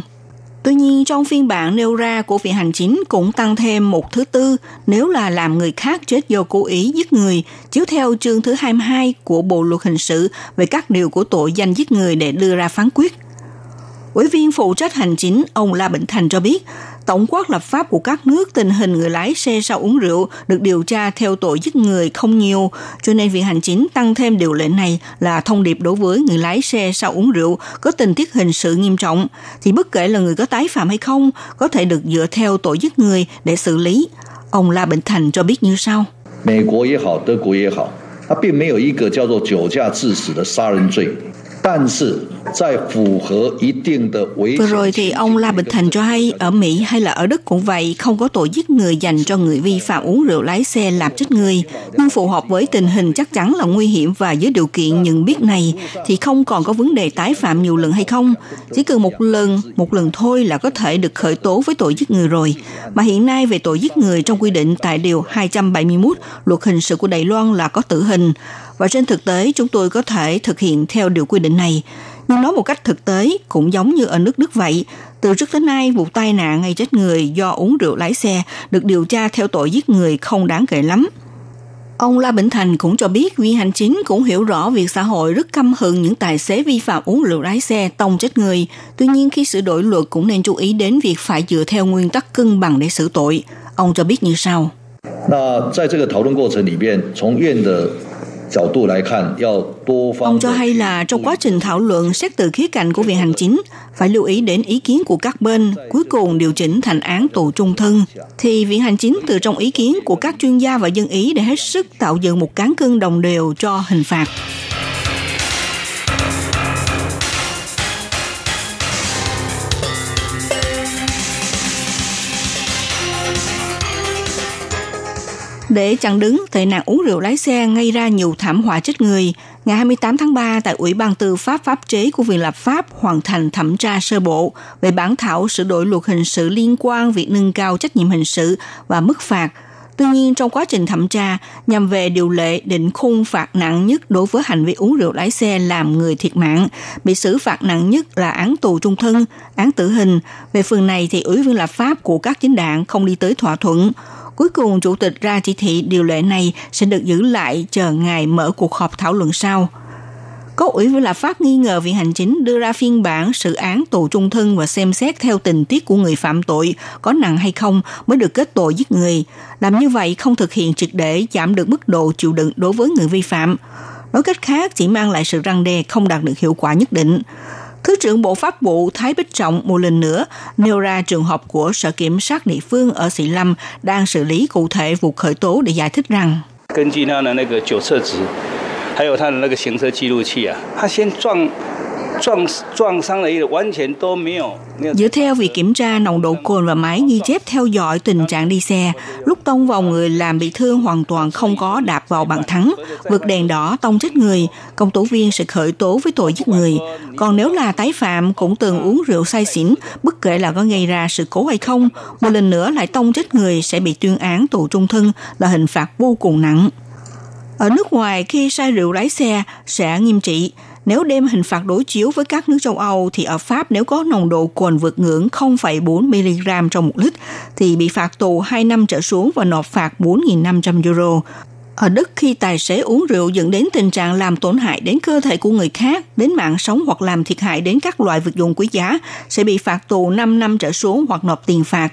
Tuy nhiên, trong phiên bản nêu ra của Viện Hành Chính cũng tăng thêm một thứ tư nếu là làm người khác chết do cố ý giết người, chiếu theo chương thứ 22 của Bộ Luật Hình sự về các điều của tội danh giết người để đưa ra phán quyết. Ủy viên phụ trách hành chính ông La Bình Thành cho biết, tổng quát lập pháp của các nước tình hình người lái xe sau uống rượu được điều tra theo tội giết người không nhiều, cho nên việc hành chính tăng thêm điều lệ này là thông điệp đối với người lái xe sau uống rượu có tình tiết hình sự nghiêm trọng, thì bất kể là người có tái phạm hay không, có thể được dựa theo tội giết người để xử lý. Ông La Bình Thành cho biết như sau. 美国也好，德国也好，它并没有一个叫做酒驾致死的杀人罪。 Vừa rồi thì ông La Bình Thành cho hay ở Mỹ hay là ở Đức cũng vậy, không có tội giết người dành cho người vi phạm uống rượu lái xe làm chết người. Nhưng phù hợp với tình hình chắc chắn là nguy hiểm và dưới điều kiện nhận biết này thì không còn có vấn đề tái phạm nhiều lần hay không. Chỉ cần một lần, một lần thôi là có thể được khởi tố với tội giết người rồi. Mà hiện nay về tội giết người trong quy định tại điều 271 luật hình sự của Đài Loan là có tử hình Và trên thực tế chúng tôi có thể thực hiện theo điều quy định này. Nhưng nói một cách thực tế cũng giống như ở nước Đức vậy. Từ trước tới nay, vụ tai nạn gây chết người do uống rượu lái xe được điều tra theo tội giết người không đáng kể lắm. Ông La Bình Thành cũng cho biết viên hành chính cũng hiểu rõ việc xã hội rất căm hận những tài xế vi phạm uống rượu lái xe tông chết người. Tuy nhiên khi sửa đổi luật cũng nên chú ý đến việc phải dựa theo nguyên tắc cân bằng để xử tội. Ông cho biết như sau. 那在这个讨论过程里面，从院的 Ông cho hay là trong quá trình thảo luận xét từ khía cạnh của Viện Hành Chính, phải lưu ý đến ý kiến của các bên, cuối cùng điều chỉnh thành án tù trung thân. Thì Viện Hành Chính từ trong ý kiến của các chuyên gia và dân ý để hết sức tạo dựng một cán cân đồng đều cho hình phạt. Để chặn đứng tệ nạn uống rượu lái xe gây ra nhiều thảm họa chết người, ngày 28 tháng 3 tại Ủy ban Tư pháp Pháp chế của Viện Lập pháp hoàn thành thẩm tra sơ bộ về bản thảo sửa đổi luật hình sự liên quan việc nâng cao trách nhiệm hình sự và mức phạt Tuy nhiên, trong quá trình thẩm tra, nhằm về điều lệ định khung phạt nặng nhất đối với hành vi uống rượu lái xe làm người thiệt mạng, bị xử phạt nặng nhất là án tù trung thân, án tử hình. Về phần này thì Ủy viên lập pháp của các chính đảng không đi tới thỏa thuận. Cuối cùng, Chủ tịch ra chỉ thị điều lệ này sẽ được giữ lại chờ ngày mở cuộc họp thảo luận sau. Có ủy viên lập pháp nghi ngờ Viện Hành Chính đưa ra phiên bản sự án tù trung thân và xem xét theo tình tiết của người phạm tội có nặng hay không mới được kết tội giết người. Làm như vậy không thực hiện triệt để giảm được mức độ chịu đựng đối với người vi phạm. Nói cách khác, chỉ mang lại sự răng đe không đạt được hiệu quả nhất định. Thứ trưởng Bộ Pháp vụ Thái Bích Trọng một lần nữa nêu ra trường hợp của Sở Kiểm sát địa phương ở Sĩ Lâm đang xử lý cụ thể vụ khởi tố để giải thích rằng. Dựa theo việc kiểm tra nồng độ cồn và máy ghi chép theo dõi tình trạng đi xe, lúc tông vào người làm bị thương hoàn toàn không có đạp vào bàn thắng, vượt đèn đỏ tông chết người, công tố viên sẽ khởi tố với tội giết người. Còn nếu là tái phạm cũng từng uống rượu say xỉn, bất kể là có gây ra sự cố hay không, một lần nữa lại tông chết người sẽ bị tuyên án tù trung thân là hình phạt vô cùng nặng. Ở nước ngoài, khi say rượu lái xe sẽ nghiêm trị. Nếu đem hình phạt đối chiếu với các nước châu Âu thì ở Pháp nếu có nồng độ cồn vượt ngưỡng 0,4 mg trong một lít thì bị phạt tù 2 năm trở xuống và nộp phạt 4.500 euro. Ở Đức khi tài xế uống rượu dẫn đến tình trạng làm tổn hại đến cơ thể của người khác, đến mạng sống hoặc làm thiệt hại đến các loại vật dụng quý giá sẽ bị phạt tù 5 năm trở xuống hoặc nộp tiền phạt.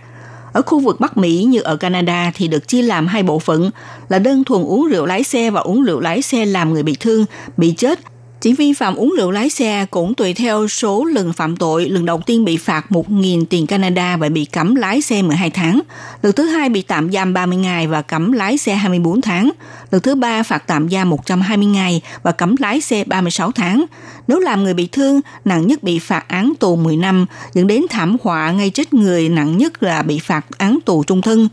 Ở khu vực Bắc Mỹ như ở Canada thì được chia làm hai bộ phận là đơn thuần uống rượu lái xe và uống rượu lái xe làm người bị thương, bị chết. Chỉ vi phạm uống rượu lái xe cũng tùy theo số lần phạm tội. Lần đầu tiên bị phạt 1.000 tiền Canada và bị cấm lái xe 12 tháng. Lần thứ hai bị tạm giam 30 ngày và cấm lái xe 24 tháng. Lần thứ ba phạt tạm giam 120 ngày và cấm lái xe 36 tháng. Nếu làm người bị thương, nặng nhất bị phạt án tù 10 năm, dẫn đến thảm họa ngay chết người nặng nhất là bị phạt án tù trung thân.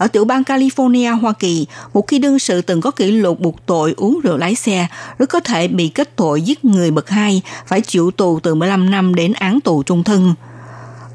Ở tiểu bang California, Hoa Kỳ, một khi đương sự từng có kỷ lục buộc tội uống rượu lái xe, rất có thể bị kết tội giết người bậc hai, phải chịu tù từ 15 năm đến án tù trung thân.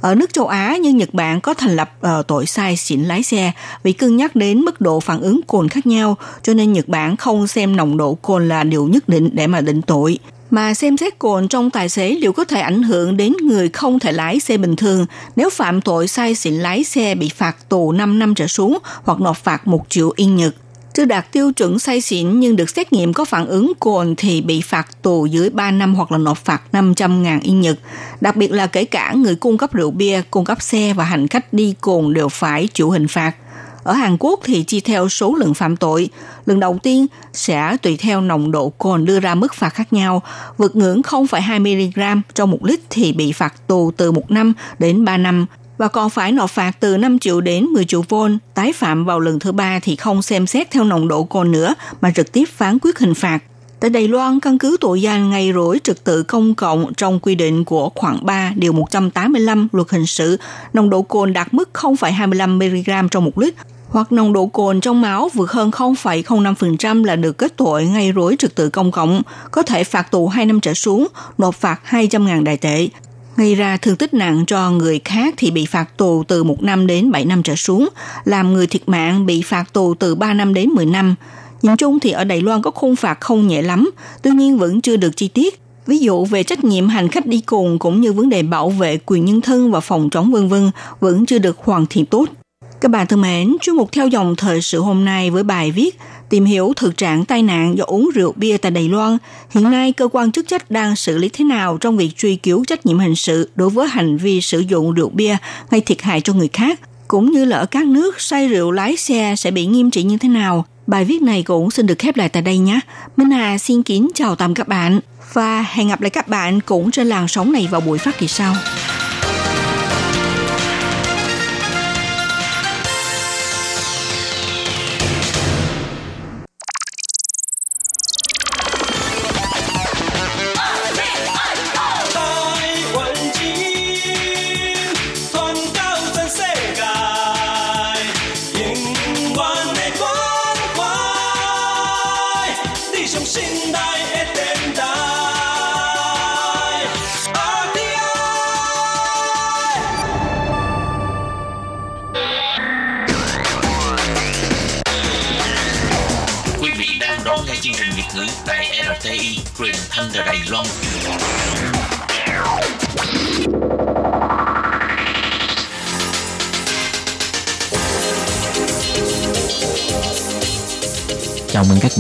Ở nước châu Á như Nhật Bản có thành lập uh, tội sai xỉn lái xe vì cân nhắc đến mức độ phản ứng cồn khác nhau, cho nên Nhật Bản không xem nồng độ cồn là điều nhất định để mà định tội mà xem xét cồn trong tài xế liệu có thể ảnh hưởng đến người không thể lái xe bình thường. Nếu phạm tội say xỉn lái xe bị phạt tù 5 năm trở xuống hoặc nộp phạt 1 triệu yên Nhật. Chưa đạt tiêu chuẩn say xỉn nhưng được xét nghiệm có phản ứng cồn thì bị phạt tù dưới 3 năm hoặc là nộp phạt 500 ngàn yên Nhật. Đặc biệt là kể cả người cung cấp rượu bia, cung cấp xe và hành khách đi cồn đều phải chịu hình phạt. Ở Hàn Quốc thì chia theo số lượng phạm tội. Lần đầu tiên sẽ tùy theo nồng độ cồn đưa ra mức phạt khác nhau. Vượt ngưỡng 0,2 mg trong một lít thì bị phạt tù từ 1 năm đến 3 năm và còn phải nộp phạt từ 5 triệu đến 10 triệu won. Tái phạm vào lần thứ ba thì không xem xét theo nồng độ cồn nữa mà trực tiếp phán quyết hình phạt. Tại Đài Loan, căn cứ tội danh ngày rỗi trật tự công cộng trong quy định của khoảng 3 điều 185 luật hình sự, nồng độ cồn đạt mức 0,25 mg trong một lít hoặc nồng độ cồn trong máu vượt hơn 0,05% là được kết tội gây rối trật tự công cộng, có thể phạt tù 2 năm trở xuống, nộp phạt 200.000 đại tệ. Gây ra thương tích nặng cho người khác thì bị phạt tù từ 1 năm đến 7 năm trở xuống, làm người thiệt mạng bị phạt tù từ 3 năm đến 10 năm. Nhìn chung thì ở Đài Loan có khung phạt không nhẹ lắm, tuy nhiên vẫn chưa được chi tiết. Ví dụ về trách nhiệm hành khách đi cùng cũng như vấn đề bảo vệ quyền nhân thân và phòng chống vân vân vẫn chưa được hoàn thiện tốt. Các bạn thân mến, chuyên mục theo dòng thời sự hôm nay với bài viết tìm hiểu thực trạng tai nạn do uống rượu bia tại Đài Loan. Hiện nay, cơ quan chức trách đang xử lý thế nào trong việc truy cứu trách nhiệm hình sự đối với hành vi sử dụng rượu bia gây thiệt hại cho người khác, cũng như là ở các nước say rượu lái xe sẽ bị nghiêm trị như thế nào. Bài viết này cũng xin được khép lại tại đây nhé. Minh Hà xin kính chào tạm các bạn và hẹn gặp lại các bạn cũng trên làn sóng này vào buổi phát kỳ sau.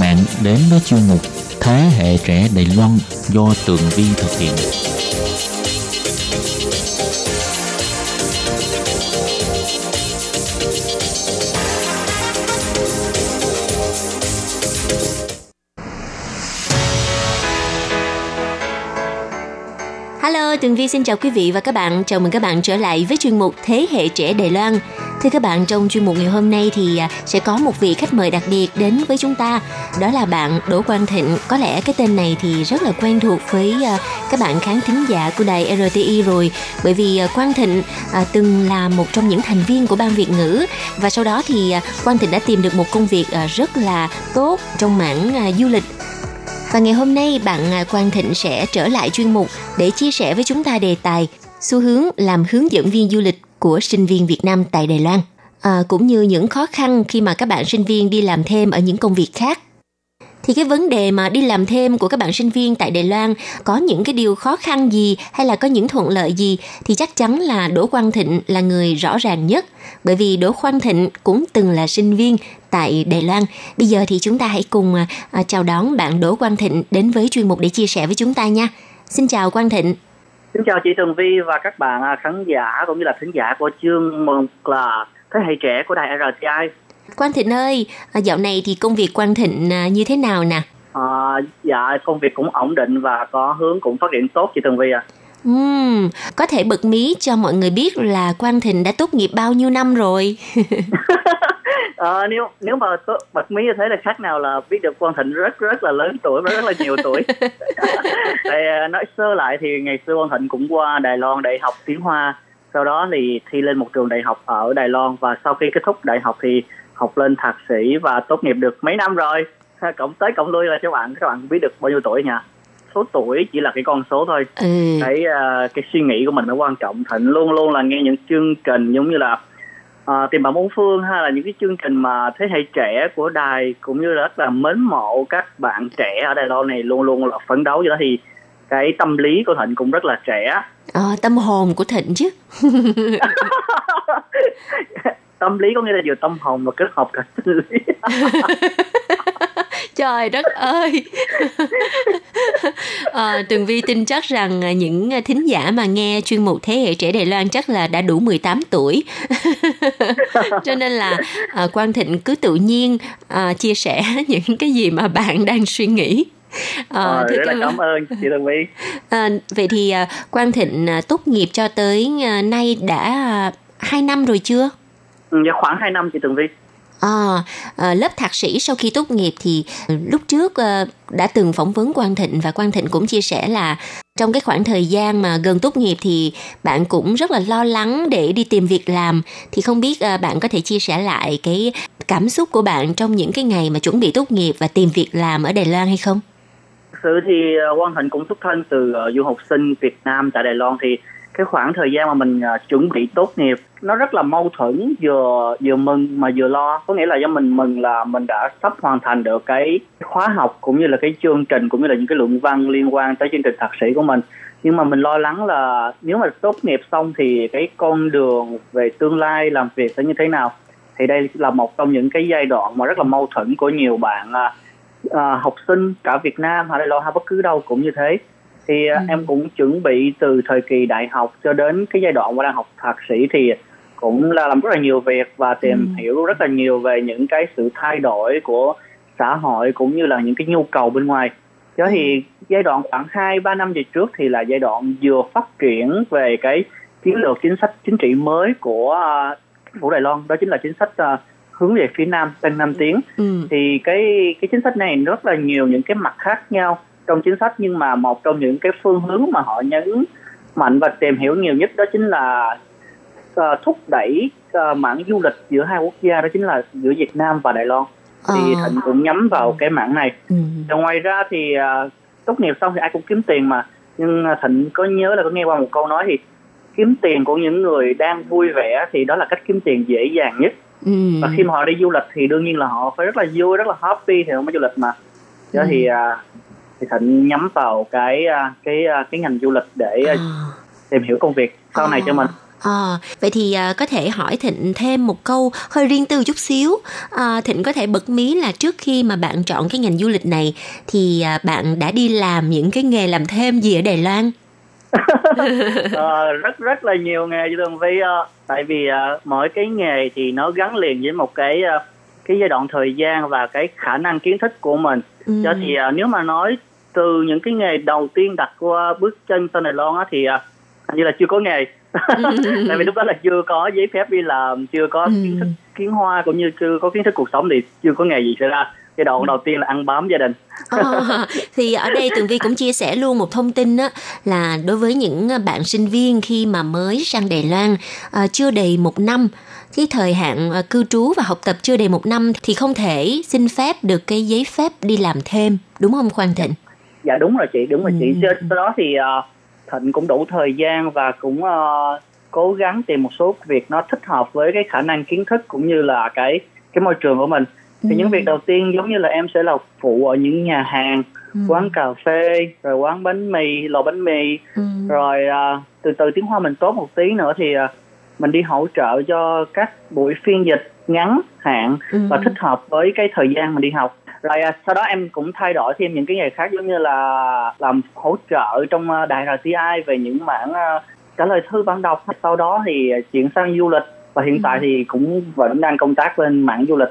Mạng đến với chuyên mục Thế hệ trẻ Đài Loan do Tường Vi thực hiện. Hello, Tường Vi xin chào quý vị và các bạn. Chào mừng các bạn trở lại với chuyên mục Thế hệ trẻ Đài Loan. Thưa các bạn, trong chuyên mục ngày hôm nay thì à, sẽ có một vị khách mời đặc biệt đến với chúng ta. Đó là bạn Đỗ Quang Thịnh. Có lẽ cái tên này thì rất là quen thuộc với à, các bạn khán thính giả của đài RTI rồi. Bởi vì à, Quang Thịnh từng là một trong những thành viên của ban Việt ngữ và sau đó thì Quang Thịnh đã tìm được một công việc rất là tốt trong mảng du lịch và ngày hôm nay bạn Quang Thịnh sẽ trở lại chuyên mục để chia sẻ với chúng ta đề tài xu hướng làm hướng dẫn viên du lịch của sinh viên Việt Nam tại Đài Loan, à, cũng như những khó khăn khi mà các bạn sinh viên đi làm thêm ở những công việc khác. Thì cái vấn đề mà đi làm thêm của các bạn sinh viên tại Đài Loan có những cái điều khó khăn gì hay là có những thuận lợi gì thì chắc chắn là Đỗ Quang Thịnh là người rõ ràng nhất. Bởi vì Đỗ Quang Thịnh cũng từng là sinh viên tại Đài Loan. Bây giờ thì chúng ta hãy cùng à, chào đón bạn Đỗ Quang Thịnh đến với chuyên mục để chia sẻ với chúng ta nha. Xin chào Quang Thịnh. Xin chào chị Tường Vi và các bạn à, khán giả cũng như là thính giả của chương mục là thế hệ trẻ của đài RTI. Quang Thịnh ơi, à, dạo này thì công việc Quang Thịnh à, như thế nào nè? À, dạ công việc cũng ổn định và có hướng cũng phát triển tốt chị Tường Vi à. Uhm, có thể bật mí cho mọi người biết là Quang Thịnh đã tốt nghiệp bao nhiêu năm rồi? à, nếu nếu mà bật mí như thế là khác nào là biết được Quang Thịnh rất rất là lớn tuổi và rất là nhiều tuổi. Thì à, nói sơ lại thì ngày xưa Quang Thịnh cũng qua Đài Loan để học tiếng Hoa, sau đó thì thi lên một trường đại học ở Đài Loan và sau khi kết thúc đại học thì học lên thạc sĩ và tốt nghiệp được mấy năm rồi. Cộng tới cộng lui là các bạn các bạn biết được bao nhiêu tuổi nhỉ? số tuổi chỉ là cái con số thôi ừ. cái uh, cái suy nghĩ của mình mới quan trọng thịnh luôn luôn là nghe những chương trình giống như là uh, tìm bạn bốn phương hay là những cái chương trình mà thế hệ trẻ của đài cũng như là rất là mến mộ các bạn trẻ ở đài loan này luôn luôn là phấn đấu cho đó thì cái tâm lý của thịnh cũng rất là trẻ. À, tâm hồn của thịnh chứ. Tâm lý có nghĩa là vừa tâm hồn và kết hợp cả sinh lý trời đất ơi à, tường vi tin chắc rằng những thính giả mà nghe chuyên mục thế hệ trẻ đài loan chắc là đã đủ 18 tuổi cho nên là à, quang thịnh cứ tự nhiên à, chia sẻ những cái gì mà bạn đang suy nghĩ À, ờ, rất là cảm ơn chị Tường Vi. À, vậy thì à, Quang Thịnh à, tốt nghiệp cho tới à, nay đã à, 2 năm rồi chưa? Ừ, dạ khoảng 2 năm chị Tường Vi. À, à, lớp thạc sĩ sau khi tốt nghiệp thì ờ, lúc trước à, đã từng phỏng vấn Quang Thịnh và Quang Thịnh cũng chia sẻ là trong cái khoảng thời gian mà gần tốt nghiệp thì bạn cũng rất là lo lắng để đi tìm việc làm thì không biết à, bạn có thể chia sẻ lại cái cảm xúc của bạn trong những cái ngày mà chuẩn bị tốt nghiệp và tìm việc làm ở Đài Loan hay không? Thực sự thì Quang Thịnh cũng xuất thân từ du học sinh Việt Nam tại Đài Loan thì cái khoảng thời gian mà mình uh, chuẩn bị tốt nghiệp nó rất là mâu thuẫn vừa vừa mừng mà vừa lo. Có nghĩa là do mình mừng là mình đã sắp hoàn thành được cái khóa học cũng như là cái chương trình cũng như là những cái luận văn liên quan tới chương trình thạc sĩ của mình. Nhưng mà mình lo lắng là nếu mà tốt nghiệp xong thì cái con đường về tương lai làm việc sẽ như thế nào? Thì đây là một trong những cái giai đoạn mà rất là mâu thuẫn của nhiều bạn uh, học sinh cả Việt Nam hay là hay bất cứ đâu cũng như thế thì à, ừ. em cũng chuẩn bị từ thời kỳ đại học cho đến cái giai đoạn mà đang học thạc sĩ thì cũng là làm rất là nhiều việc và tìm ừ. hiểu rất là nhiều về những cái sự thay đổi của xã hội cũng như là những cái nhu cầu bên ngoài cho thì giai đoạn khoảng hai ba năm về trước thì là giai đoạn vừa phát triển về cái chiến lược chính sách chính trị mới của uh, phủ Đài Loan đó chính là chính sách uh, hướng về phía nam tân nam tiến ừ. thì cái cái chính sách này rất là nhiều những cái mặt khác nhau trong chính sách nhưng mà một trong những cái phương hướng mà họ nhấn mạnh và tìm hiểu nhiều nhất đó chính là uh, thúc đẩy uh, mảng du lịch giữa hai quốc gia đó chính là giữa Việt Nam và Đài Loan thì à. Thịnh cũng nhắm vào cái mảng này. Ừ. Và ngoài ra thì uh, tốt nghiệp xong thì ai cũng kiếm tiền mà nhưng Thịnh có nhớ là có nghe qua một câu nói thì kiếm tiền của những người đang vui vẻ thì đó là cách kiếm tiền dễ dàng nhất. Ừ. Và khi mà họ đi du lịch thì đương nhiên là họ phải rất là vui, rất là happy thì họ mới du lịch mà đó thì à, thì thịnh nhắm vào cái à, cái à, cái ngành du lịch để à, tìm hiểu công việc sau này cho mình. À, vậy thì à, có thể hỏi Thịnh thêm một câu hơi riêng tư chút xíu. À, Thịnh có thể bật mí là trước khi mà bạn chọn cái ngành du lịch này thì à, bạn đã đi làm những cái nghề làm thêm gì ở Đài Loan? Ờ, rất rất là nhiều nghề chứ Tường Vi ờ, tại vì mỗi cái nghề thì nó gắn liền với một cái cái giai đoạn thời gian và cái khả năng kiến thức của mình. Ừ. cho thì ờ, nếu mà nói từ những cái nghề đầu tiên đặt qua bước chân sang Đài Loan á thì ờ, hình như là chưa có nghề. Tại vì lúc đó là chưa có giấy phép đi làm chưa có kiến thức kiến hoa cũng như chưa có kiến thức cuộc sống thì chưa có nghề gì xảy ra. Giai đoạn đầu tiên là ăn bám gia đình. Ờ, thì ở đây Tường Vi cũng chia sẻ luôn một thông tin á là đối với những bạn sinh viên khi mà mới sang Đài Loan ờ, chưa đầy một năm cái thời hạn ờ, cư trú và học tập chưa đầy một năm thì không thể xin phép được cái giấy phép đi làm thêm đúng không Khoan Thịnh? dạ đúng rồi chị đúng rồi chị. Cho- sau đó thì ờ, thịnh cũng đủ thời gian và cũng ờ, cố gắng tìm một số việc nó thích hợp với cái khả năng kiến thức cũng như là cái cái môi trường của mình. Thì những việc đầu tiên giống như là em sẽ là phụ ở những nhà hàng quán cà phê rồi quán bánh mì lò bánh mì. Rồi ờ, từ từ tiếng hoa mình tốt một tí nữa thì ờ, mình đi hỗ trợ cho các buổi phiên dịch ngắn hạn và thích hợp với cái thời gian mình đi học. Rồi à, sau đó em cũng thay đổi thêm những cái nghề khác giống như là làm hỗ trợ trong à, đài RTI về những mảng à, trả lời thư bản đọc. Sau đó thì chuyển sang du lịch và hiện tại thì cũng vẫn đang công tác bên mảng du lịch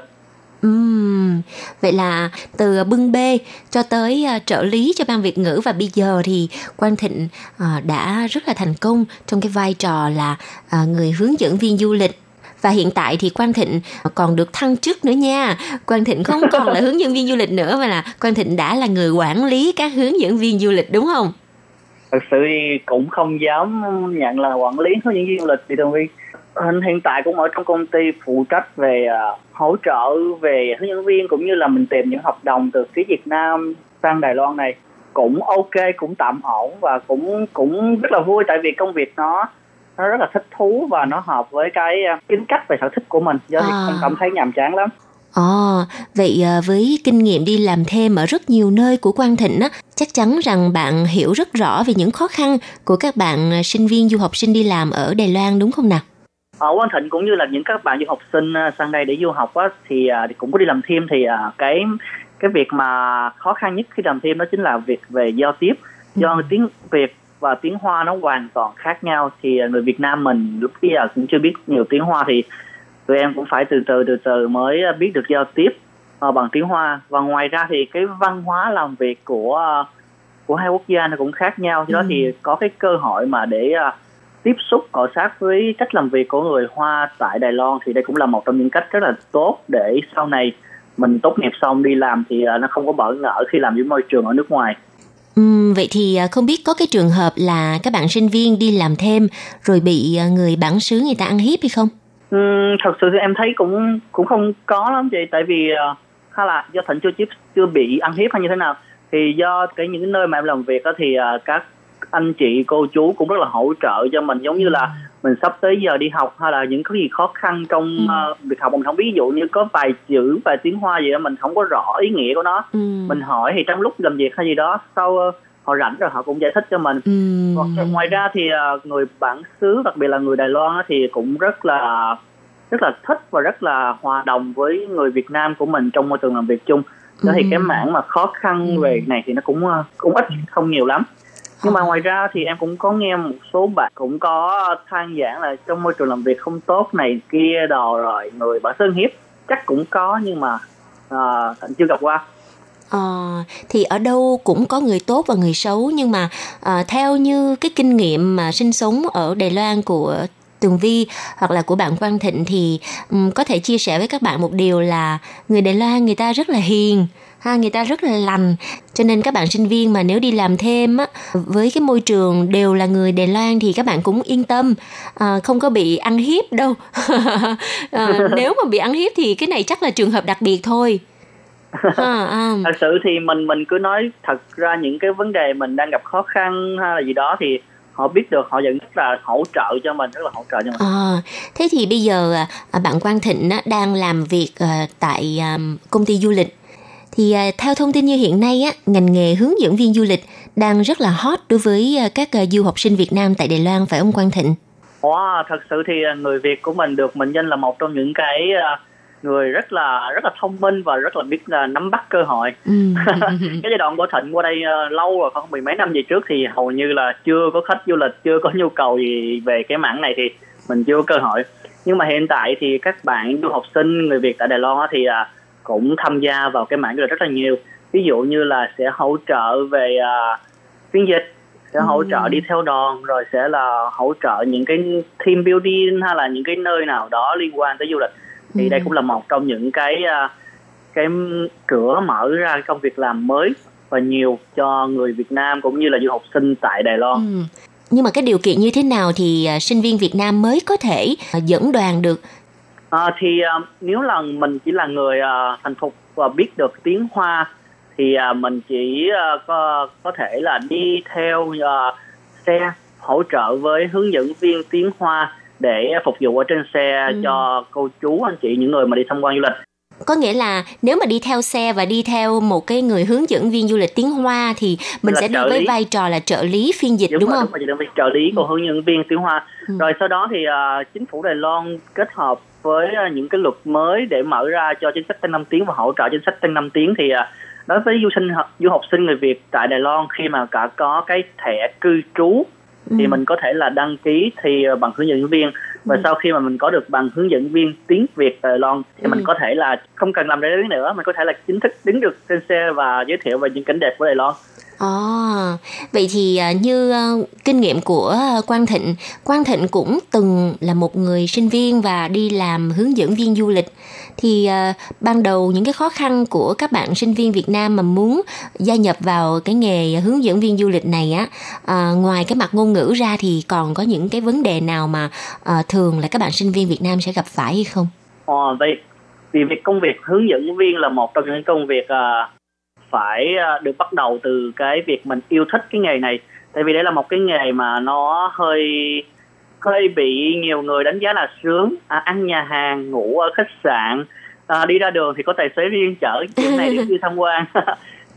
Ừm, vậy là từ bưng bê cho tới à, trợ lý cho ban Việt ngữ và bây giờ thì Quang Thịnh à, đã rất là thành công trong cái vai trò là à, người hướng dẫn viên du lịch và hiện tại thì Quang Thịnh còn được thăng chức nữa nha. Quang Thịnh không còn là hướng dẫn viên du lịch nữa mà là Quang Thịnh đã là người quản lý các hướng dẫn viên du lịch đúng không? thật sự thì cũng không dám nhận là quản lý hướng dẫn viên du lịch thì thường vi Hiện- hiện tại cũng ở trong công ty phụ trách về à, hỗ trợ về hướng dẫn viên cũng như là mình tìm những hợp đồng từ phía Việt Nam sang Đài Loan này cũng ok cũng tạm ổn và cũng cũng rất là vui tại vì công việc nó nó rất là thích thú và nó hợp với cái à, tính cách và sở thích của mình do thì À. không cảm thấy nhàm chán lắm Ồ, vậy à, với kinh nghiệm đi làm thêm ở rất nhiều nơi của Quang Thịnh á, chắc chắn rằng bạn hiểu rất rõ về những khó khăn của các bạn à, sinh viên du học sinh đi làm ở Đài Loan đúng không nào? Ở Quang Thịnh cũng như là những các bạn du học sinh à, sang đây để du học á, thì, à, thì cũng có đi làm thêm thì à, cái cái việc mà khó khăn nhất khi làm thêm đó chính là việc về giao tiếp. Do tiếng Việt và tiếng Hoa nó hoàn toàn khác nhau thì người Việt Nam mình lúc bây giờ cũng chưa biết nhiều tiếng Hoa thì tụi em cũng phải từ từ từ từ mới biết được giao tiếp bằng tiếng Hoa. Và ngoài ra thì cái văn hóa làm việc của của hai quốc gia nó cũng khác nhau. Do đó thì có cái cơ hội mà để tiếp xúc cọ sát với cách làm việc của người Hoa tại Đài Loan thì đây cũng là một trong những cách rất là tốt để sau này mình tốt nghiệp xong đi làm thì à, nó không có bỡ ngỡ khi làm với môi trường ở nước ngoài. Ừm, vậy thì à, không biết có cái trường hợp là các bạn sinh viên đi làm thêm rồi bị à, người bản xứ người ta ăn hiếp hay không? Ừm, thật sự thì em thấy cũng cũng không có lắm chị tại vì hay là do thịnh chưa chưa bị ăn hiếp hay như thế nào thì do cái những nơi mà em làm việc đó thì các anh chị cô chú cũng rất là hỗ trợ cho mình. Giống như là mình sắp tới giờ đi học hay là những cái gì khó khăn trong ờ, việc học. Mình không ví dụ như có vài chữ vài tiếng hoa gì đó mình không có rõ ý nghĩa của nó. Mình hỏi thì trong lúc làm việc hay gì đó sau ờ, họ rảnh rồi họ cũng giải thích cho mình. Hoặc là ngoài ra thì ờ, người bản xứ đặc biệt là người Đài Loan thì cũng rất là rất là thích và rất là hòa đồng với người Việt Nam của mình trong môi trường làm việc chung. Đó thì cái mảng mà khó khăn về này thì nó cũng cũng ít không nhiều lắm nhưng mà ngoài ra thì em cũng có nghe một số bạn cũng có than giảng là trong môi trường làm việc không tốt này kia đồ rồi người bản sơn hiếp chắc cũng có nhưng mà ờ, uh, Thịnh chưa gặp qua. À, thì ở đâu cũng có người tốt và người xấu nhưng mà à, theo như cái kinh nghiệm mà sinh sống ở Đài Loan của Tường Vi hoặc là của bạn Quang Thịnh thì um, có thể chia sẻ với các bạn một điều là người Đài Loan người ta rất là hiền ha người ta rất là lành. Cho nên các bạn sinh viên mà nếu đi làm thêm á với cái môi trường đều là người Đài Loan thì các bạn cũng yên tâm. À, không có bị ăn hiếp đâu. À, nếu mà bị ăn hiếp thì cái này chắc là trường hợp đặc biệt thôi. À, à. thật sự thì mình mình cứ nói thật ra những cái vấn đề mình đang gặp khó khăn hay là gì đó thì họ biết được họ vẫn rất là hỗ trợ cho mình rất là hỗ trợ cho mình. À, thế thì bây giờ à, bạn Quang Thịnh á, đang làm việc à, tại à, công ty du lịch Thì à, theo thông tin như hiện nay á, ngành nghề hướng dẫn viên du lịch đang rất là hot đối với à, các à, du học sinh Việt Nam tại Đài Loan phải không Quang Thịnh? Wow, thật sự thì người Việt của mình được mệnh danh là một trong những cái người rất là rất là thông minh và rất là biết là nắm bắt cơ hội. Ừ. cái giai đoạn của Thịnh qua đây uh, lâu rồi, khoảng mười mấy năm về trước thì hầu như là chưa có khách du lịch, chưa có nhu cầu gì về cái mảng này thì mình chưa có cơ hội. Nhưng mà hiện tại thì các bạn du học sinh người Việt tại Đài Loan thì uh, cũng tham gia vào cái mảng rất là nhiều. Ví dụ như là sẽ hỗ trợ về uh, phiên dịch sẽ hỗ trợ đi theo đoàn rồi sẽ là hỗ trợ những cái team building hay là những cái nơi nào đó liên quan tới du lịch thì đây cũng là một trong những cái à, cái cửa mở ra công việc làm mới và nhiều cho người Việt Nam cũng như là du học sinh tại Đài Loan. Ừ. Nhưng mà cái điều kiện như thế nào thì à, sinh viên Việt Nam mới có thể dẫn đoàn được? À, thì à, nếu là mình chỉ là người à, thành thục và biết được tiếng Hoa thì à, mình chỉ à, có có thể là đi theo à, xe hỗ trợ với hướng dẫn viên tiếng Hoa để phục vụ ở trên xe Ừ. cho cô chú anh chị những người mà đi tham quan du lịch. Có nghĩa là nếu mà đi theo xe và đi theo một cái người hướng dẫn viên du lịch tiếng Hoa thì mình Là sẽ đi với lý. vai trò là trợ lý phiên dịch đúng, rồi, không? Đúng rồi, trợ lý của hướng dẫn viên tiếng Hoa. Ừ. Rồi sau đó thì à, chính phủ Đài Loan kết hợp với à, những cái luật mới để mở ra cho chính sách tăng 5 tiếng và hỗ trợ chính sách tăng 5 tiếng thì à, đối với du sinh du học sinh người Việt tại Đài Loan khi mà cả có cái thẻ cư trú thì Ừ. mình có thể là đăng ký thi à, bằng hướng dẫn viên và Ừ. sau khi mà mình có được bằng hướng dẫn viên tiếng Việt Đài Loan thì Ừ. mình có thể là không cần làm đại lý nữa mình có thể là chính thức đứng được trên xe và giới thiệu về những cảnh đẹp của Đài Loan À, vậy thì à, như à, kinh nghiệm của Quang Thịnh, Quang Thịnh cũng từng là một người sinh viên và đi làm hướng dẫn viên du lịch. Thì uh, ban đầu những cái khó khăn của các bạn sinh viên Việt Nam mà muốn gia nhập vào cái nghề hướng dẫn viên du lịch này á, uh, ngoài cái mặt ngôn ngữ ra thì còn có những cái vấn đề nào mà uh, thường là các bạn sinh viên Việt Nam sẽ gặp phải hay không? Ờ, vậy vì việc công việc hướng dẫn viên là một trong những công việc uh, phải uh, được bắt đầu từ cái việc mình yêu thích cái nghề này tại vì đây là một cái nghề mà nó hơi hơi bị nhiều người đánh giá là sướng à, ăn nhà hàng ngủ ở khách sạn à, đi ra đường thì có tài xế riêng chở. Điểm này đi tham quan.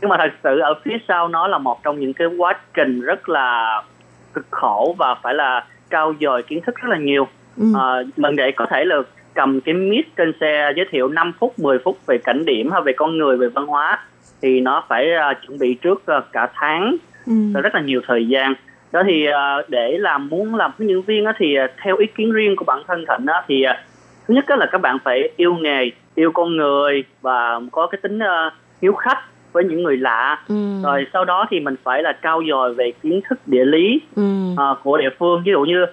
Nhưng mà thật sự ở phía sau nó là một trong những cái quá trình rất là cực khổ và phải là trau dồi kiến thức rất là nhiều. Ừ. à, mình để có thể là cầm cái mic trên xe giới thiệu 5 phút 10 phút về cảnh điểm hay về con người về văn hóa thì nó phải à, chuẩn bị trước à, cả tháng. Ừ. rất là nhiều thời gian đó thì à, để làm muốn làm hướng dẫn viên thì à, theo ý kiến riêng của bản thân Thịnh thì à, thứ nhất là các bạn phải yêu nghề yêu con người và có cái tính hiếu khách với những người lạ Ừ. rồi sau đó thì mình phải là trau dồi về kiến thức địa lý Ừ. của địa phương ví dụ như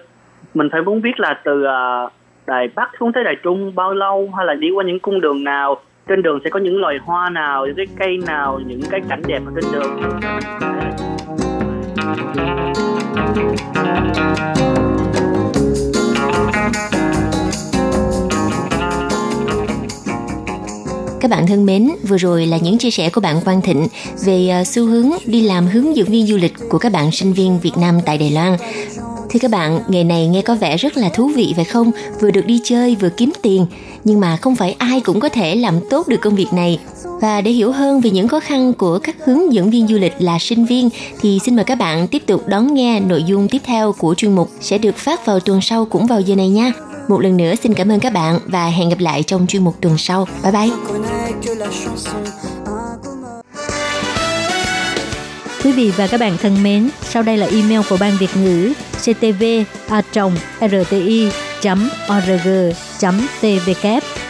mình phải muốn biết là từ đài Bắc xuống tới đài Trung bao lâu hay là đi qua những cung đường nào trên đường sẽ có những loài hoa nào những cái cây nào những cái cảnh đẹp ở trên đường các bạn thân mến, vừa rồi là những chia sẻ của bạn Quang Thịnh về à, xu hướng đi làm hướng dẫn viên du lịch của các bạn sinh viên Việt Nam tại Đài Loan. Thưa các bạn, nghề này nghe có vẻ rất là thú vị phải không? Vừa được đi chơi vừa kiếm tiền, nhưng mà không phải ai cũng có thể làm tốt được công việc này. Và để hiểu hơn về những khó khăn của các hướng dẫn viên du lịch là sinh viên thì xin mời các bạn tiếp tục đón nghe nội dung tiếp theo của chuyên mục sẽ được phát vào tuần sau cũng vào giờ này nha. Một lần nữa xin cảm ơn các bạn và hẹn gặp lại trong chuyên mục tuần sau. Bye bye. Quý vị và các bạn thân mến, sau đây là email của Ban Việt ngữ ctv a rti org tvk